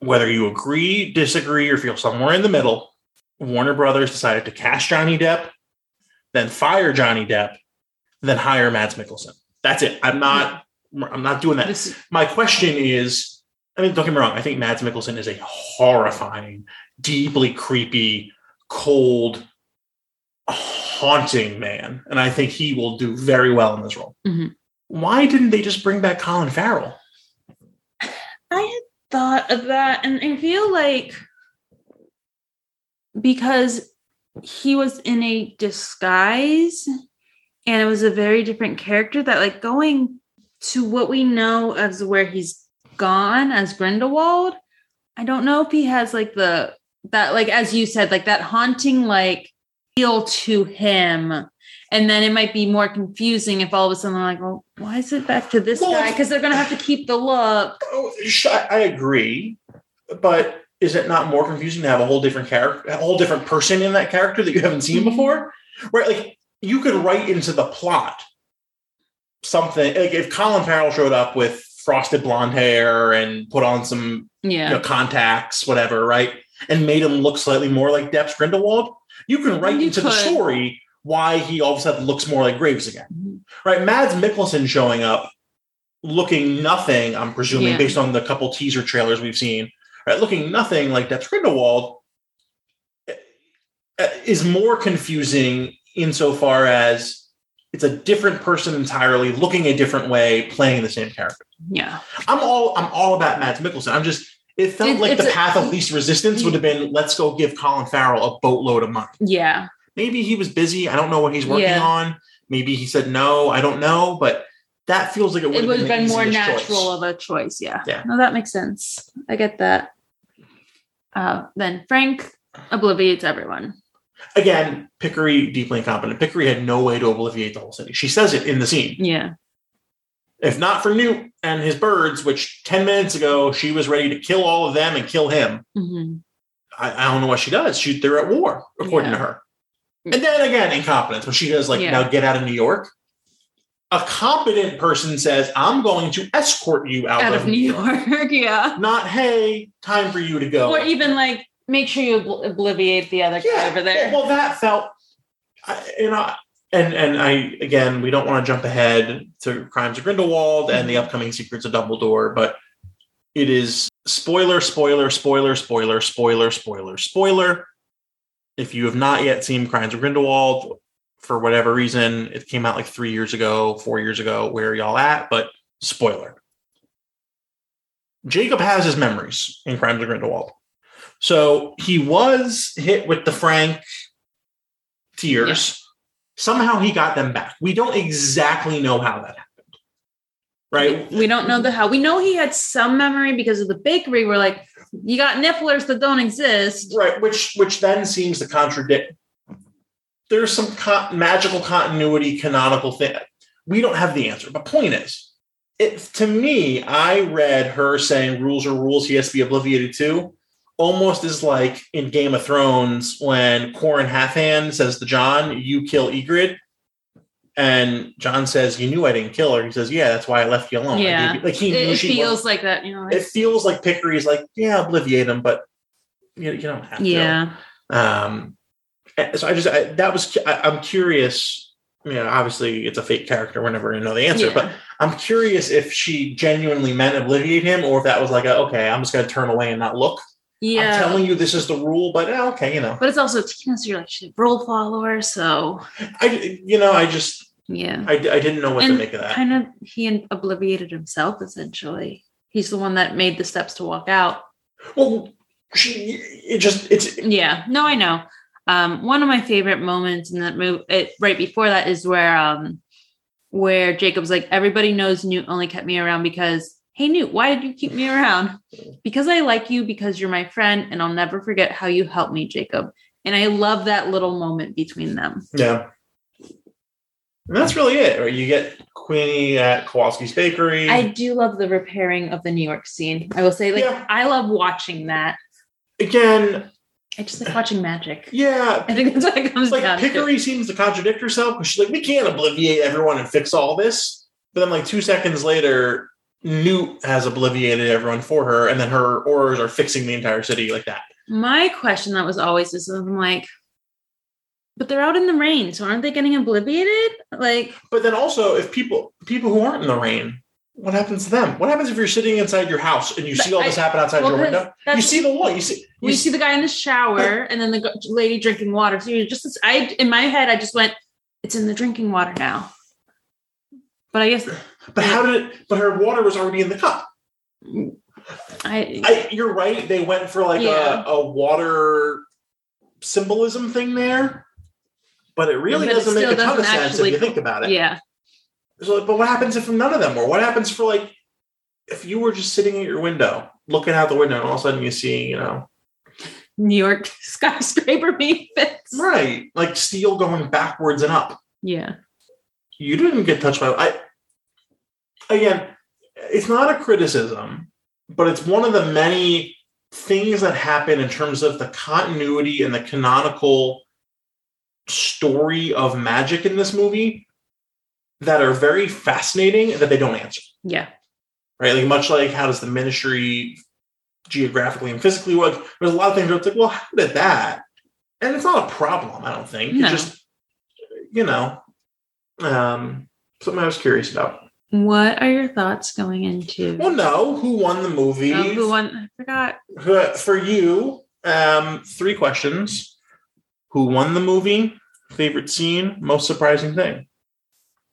whether you agree, disagree, or feel somewhere in the middle. Warner Brothers decided to cast Johnny Depp, then fire Johnny Depp, then hire Mads Mikkelsen. That's it. I'm not. I'm not doing that my question is I mean, don't get me wrong, I think Mads Mikkelsen is a horrifying, deeply creepy, cold, haunting man. And I think he will do very well in this role. Mhm. Why didn't they just bring back Colin Farrell? I had thought of that and I feel like because he was in a disguise and it was a very different character that like going to what we know as where he's gone as Grindelwald, I don't know if he has like the that like as you said like that haunting like feel to him and then it might be more confusing if all of a sudden like well why is it back to this Well, guy because they're gonna have to keep the look Oh, I agree, but is it not more confusing to have a whole different character, a whole different person in that character that you haven't seen Mhm. before? Right? Like you could write into the plot something like if Colin Farrell showed up with frosted blonde hair and put on some Yeah. you know, contacts, whatever, right? And made him look slightly more like Depps Grindelwald, you can write You into the story why he all of a sudden looks more like Graves again. Mhm. Right? Mads Mikkelsen showing up looking nothing, I'm presuming, Yeah. based on the couple teaser trailers we've seen, right? Looking nothing like Depps Grindelwald uh, is more confusing insofar as it's a different person entirely, looking a different way, playing the same character. Yeah. I'm all I'm all about Mads Mikkelsen. I'm just it felt It- like the a- path of least resistance would have been let's go give Colin Farrell a boatload of money. Yeah. Maybe he was busy. I don't know what he's working Yeah. on. Maybe he said no. I don't know, but that feels like it would It have would been, have been more natural choice. of a choice. Yeah. Yeah. No, that makes sense. I get that. Uh, then Frank obliviates everyone. Again, Picquery deeply incompetent. Picquery had no way to obliviate the whole city. She says it in the scene. Yeah. If not for Newt and his birds, which ten minutes ago she was ready to kill all of them and kill him, hmm I, I don't know what she does. She they're at war, according to her. And then again, incompetence. When she goes like, Yeah. now get out of New York. A competent person says, I'm going to escort you out, Out of New York. yeah. Not, hey, time for you to go. Or even like make sure you obl- obliviate the other guy yeah. over there. Well, that felt, you know, and and I again, we don't want to jump ahead to Crimes of Grindelwald and the Mm-hmm. upcoming Secrets of Dumbledore, but it is spoiler, spoiler, spoiler, spoiler, spoiler, spoiler, spoiler. If you have not yet seen Crimes of Grindelwald, for whatever reason, it came out like three years ago, four years ago. Where are y'all at? But spoiler. Jacob has his memories in Crimes of Grindelwald. So he was hit with the Frank tears. Somehow he got them back. We don't exactly know how that happened. Right? We don't know the how. We know he had some memory because of the bakery. We're like, you got nifflers that don't exist. Right, which which then seems to contradict. There's some con- magical continuity, canonical thing. We don't have the answer. But point is, it to me, I read her saying rules are rules. He has to be obliviated to. Almost as like in Game of Thrones when Qhorin Halfhand says to Jon, "You kill Ygritte," and Jon says, "You knew I didn't kill her." He says, "Yeah, that's why I left you alone." Yeah. like he It, knew it she was feels like that, you know. Like, it feels like Picquery's like, yeah, obliviate him, but you, you don't have to. yeah. Um, so I just I, that was I, I'm curious. You know, obviously it's a fake character. We're never going to know the answer, Yeah. but I'm curious if she genuinely meant obliviate him, or if that was like, a, okay, I'm just going to turn away and not look. Yeah. I'm telling you this is the rule, but eh, okay, you know, but it's also Tina, so you're like she's a role follower, so I you know I just yeah. I, I didn't know what to make of that. Kind of he obliviated himself essentially. He's the one that made the steps to walk out. Well, she it just it's Yeah, no, I know. Um, one of my favorite moments in that movie, it, right before that, is where um, where Jacob's like, everybody knows Newt only kept me around because, hey Newt, why did you keep me around? Because I like you, because you're my friend, and I'll never forget how you helped me, Jacob. And I love that little moment between them. yeah. And that's really it. Right? You get Queenie at Kowalski's Bakery. I do love the repairing of the New York scene. I will say, like, Yeah. I love watching that. Again, I just like watching magic. yeah, I think that's what it comes like down to. Picquery seems to contradict herself because she's like, we can't obliviate everyone and fix all this. But then, like two seconds later, Newt has obliviated everyone for her, and then her orders are fixing the entire city like that. My question that was always is I'm like, but they're out in the rain, so aren't they getting obliviated? Like, But then also, if people people who aren't in the rain, what happens to them? What happens if you're sitting inside your house and you see all this I- happen outside well, your window? You see the wall. You see. we You see the guy in the shower and then the lady drinking water. So you're just, I in my head, I just went, it's in the drinking water now. But I guess but how did it? But her water was already in the cup. I, I, you're right. They went for like Yeah. a, a water symbolism thing there, but it really But doesn't make still a ton of sense actually- if you think about it. yeah, So, but what happens if none of them were? What happens for like if you were just sitting at your window, looking out the window, and all of a sudden you see, you know, New York skyscraper being fixed. right, like steel going backwards and up. Yeah, You didn't get touched by. I again, it's not a criticism, but it's one of the many things that happen in terms of the continuity and the canonical story of magic in this movie that are very fascinating that they don't answer. yeah, right? Like much like how does the ministry geographically and physically work? There's a lot of things where it's like, well, how did that? And it's not a problem, I don't think. No. It's just, you know, um, something I was curious about. What are your thoughts going into Well, no, who won the movie? Oh, who won? I forgot. For you, um, three questions. Who won the movie? Favorite scene? Most surprising thing?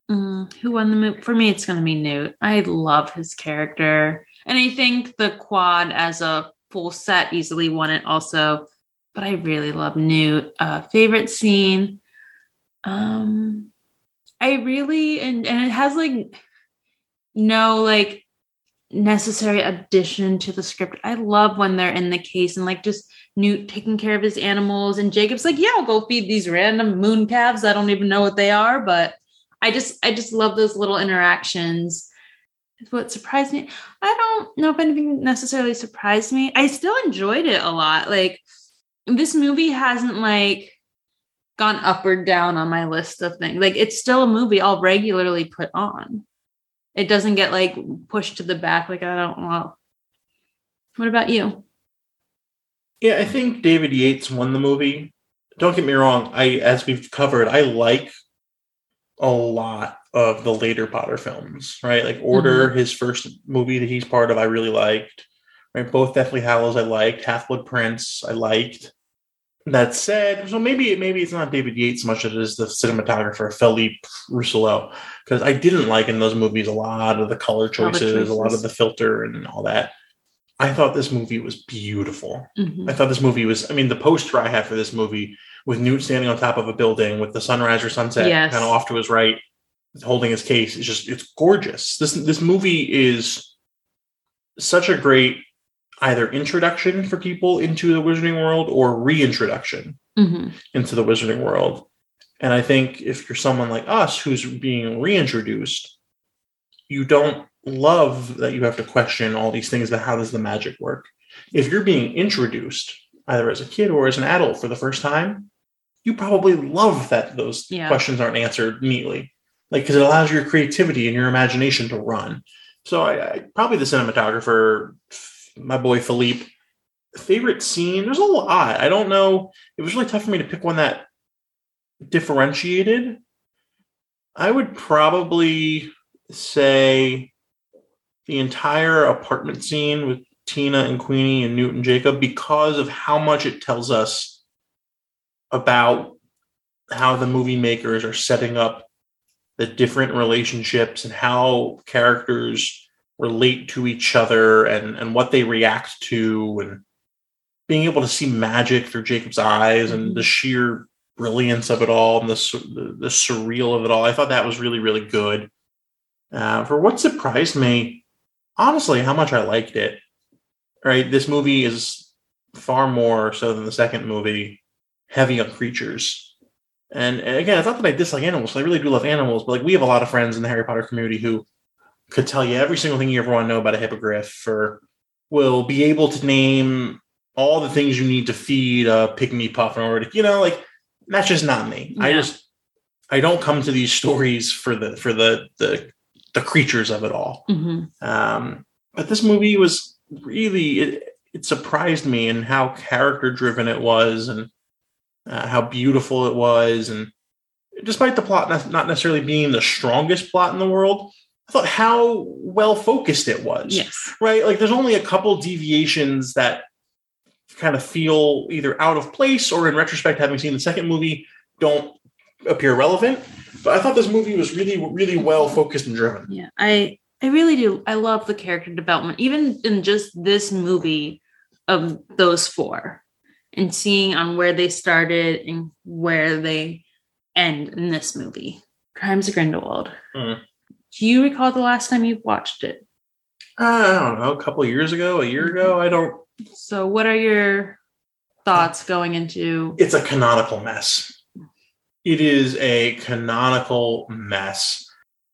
Mm, who won the movie? For me, it's going to be Newt. I love his character. And I think the quad as a full set easily won it also. But I really love Newt. Uh, favorite scene? Um, I really, and, and it has like no like necessary addition to the script. I love when they're in the case and like just Newt taking care of his animals and Jacob's like, yeah, I'll go feed these random moon calves. I don't even know what they are, but I just I just love those little interactions. What surprised me, I don't know if anything necessarily surprised me. I still enjoyed it a lot. Like this movie hasn't like gone up or down on my list of things. Like it's still a movie I'll regularly put on. It doesn't get like pushed to the back. Like I don't well. What about you? Yeah, I think David Yates won the movie. Don't get me wrong. I, as we've covered, I like a lot of the later Potter films. Right, like Order, mm-hmm. his first movie that he's part of, I really liked. Right, both Deathly Hallows, I liked. Half Blood Prince, I liked. That said, so maybe maybe it's not David Yates much as it is the cinematographer Philippe Rousselot, because I didn't like in those movies a lot of the color Color choices, a lot of the filter, and all that. I thought this movie was beautiful. Mhm. I thought this movie was. I mean, the poster I had for this movie with Newt standing on top of a building with the sunrise or sunset Yes. kind of off to his right, holding his case. It's just it's gorgeous. This this movie is such a great either introduction for people into the Wizarding world or reintroduction Mhm. into the Wizarding world. And I think if you're someone like us who's being reintroduced, you don't love that you have to question all these things about how does the magic work. If you're being introduced either as a kid or as an adult for the first time, you probably love that those Yeah. questions aren't answered neatly. Like because it allows your creativity and your imagination to run. So I, I probably the cinematographer, my boy Philippe. Favorite scene? There's a lot. I don't know. It was really tough for me to pick one that differentiated. I would probably say the entire apartment scene with Tina and Queenie and Newt and Jacob because of how much it tells us about how the movie makers are setting up the different relationships and how characters relate to each other and, and what they react to and being able to see magic through Jacob's eyes and the sheer brilliance of it all and the, the, the surreal of it all. I thought that was really, really good. Uh, for what surprised me, honestly, how much I liked it. Right, this movie is far more so than the second movie, heavy on creatures. And, and again, it's not that I dislike animals. I really do love animals, but like we have a lot of friends in the Harry Potter community who could tell you every single thing you ever want to know about a hippogriff, or will be able to name all the things you need to feed a pygmy puff in order to, you know, like that's just not me. I just I don't come to these stories for the for the the the creatures of it all. Mhm. Um, but this movie was really it, it surprised me in how character driven it was and uh, how beautiful it was and despite the plot not not necessarily being the strongest plot in the world i thought how well focused it was Yes. right like there's only a couple deviations that kind of feel either out of place or in retrospect having seen the second movie don't appear relevant but i thought this movie was really really well focused and driven Yeah, I I really do. I love the character development, even in just this movie of those four, and seeing on where they started and where they end in this movie. Crimes of Grindelwald. Hmm. Do you recall the last time you watched it? I don't know, a couple of years ago, a year ago. I don't. So, what are your thoughts going into? It's a canonical mess. It is a canonical mess.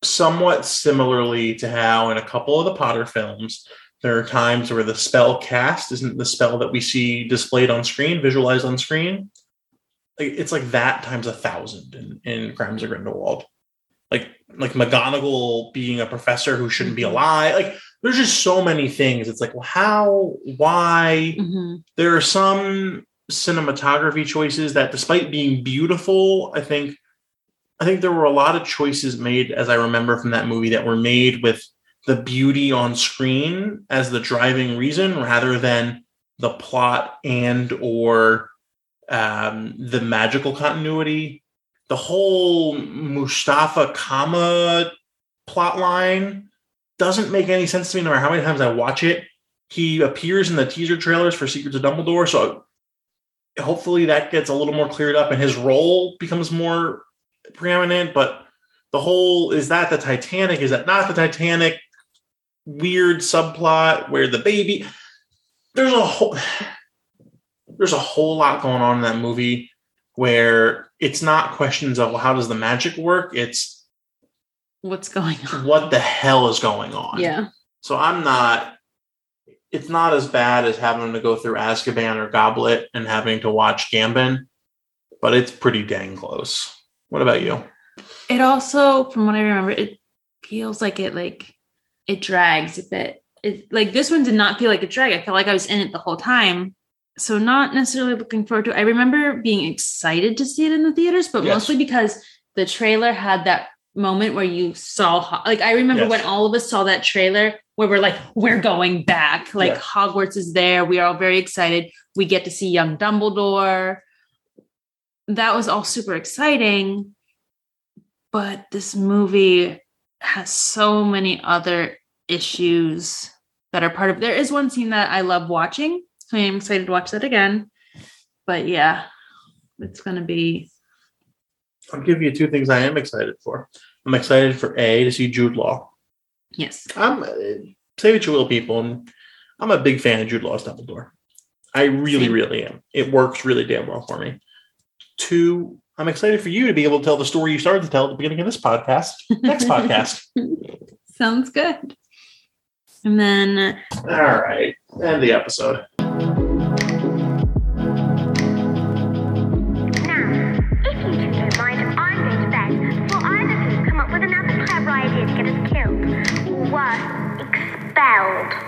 Somewhat similarly to how in a couple of the Potter films, there are times where the spell cast isn't the spell that we see displayed on screen, visualized on screen. It's like that times a thousand in, in Crimes of Grindelwald. Like like McGonagall being a professor who shouldn't be alive. Like there's just so many things. It's like, well, how, why? Mhm. There are some cinematography choices that, despite being beautiful, I think, I think there were a lot of choices made, as I remember from that movie, that were made with the beauty on screen as the driving reason, rather than the plot and or um, the magical continuity. The whole Mustafa Kama plot line doesn't make any sense to me no matter how many times I watch it. He appears in the teaser trailers for Secrets of Dumbledore, so hopefully that gets a little more cleared up and his role becomes more preeminent. But the whole is that the Titanic? Is that not the Titanic? Weird subplot where the baby there's a whole there's a whole lot going on in that movie where it's not questions of well, how does the magic work? It's What's going on? what the hell is going on. Yeah. So I'm not. It's not as bad as having to go through Azkaban or Goblet and having to watch Gambon, but it's pretty dang close. What about you? It also, from what I remember, it feels like it like it drags a bit. It like this one did not feel like a drag. I felt like I was in it the whole time. So not necessarily looking forward to. it. I remember being excited to see it in the theaters, but Yes. mostly because the trailer had that moment where you saw like I remember Yes. when all of us saw that trailer where we're like we're going back. Like Yes. Hogwarts is there. We are all very excited. We get to see young Dumbledore. That was all super exciting but this movie has so many other issues that are part of there is one scene that i love watching so i'm excited to watch that again but yeah it's gonna be I'll give you two things I am excited for. I'm excited for A to see Jude Law. Yes I'm say what you will, people. and I'm a big fan of Jude Law's Dumbledore. I really, Same. really am. It works really damn well for me. Two, I'm excited for you to be able to tell the story you started to tell at the beginning of this podcast. Next podcast. sounds good and then All right. End the episode. Of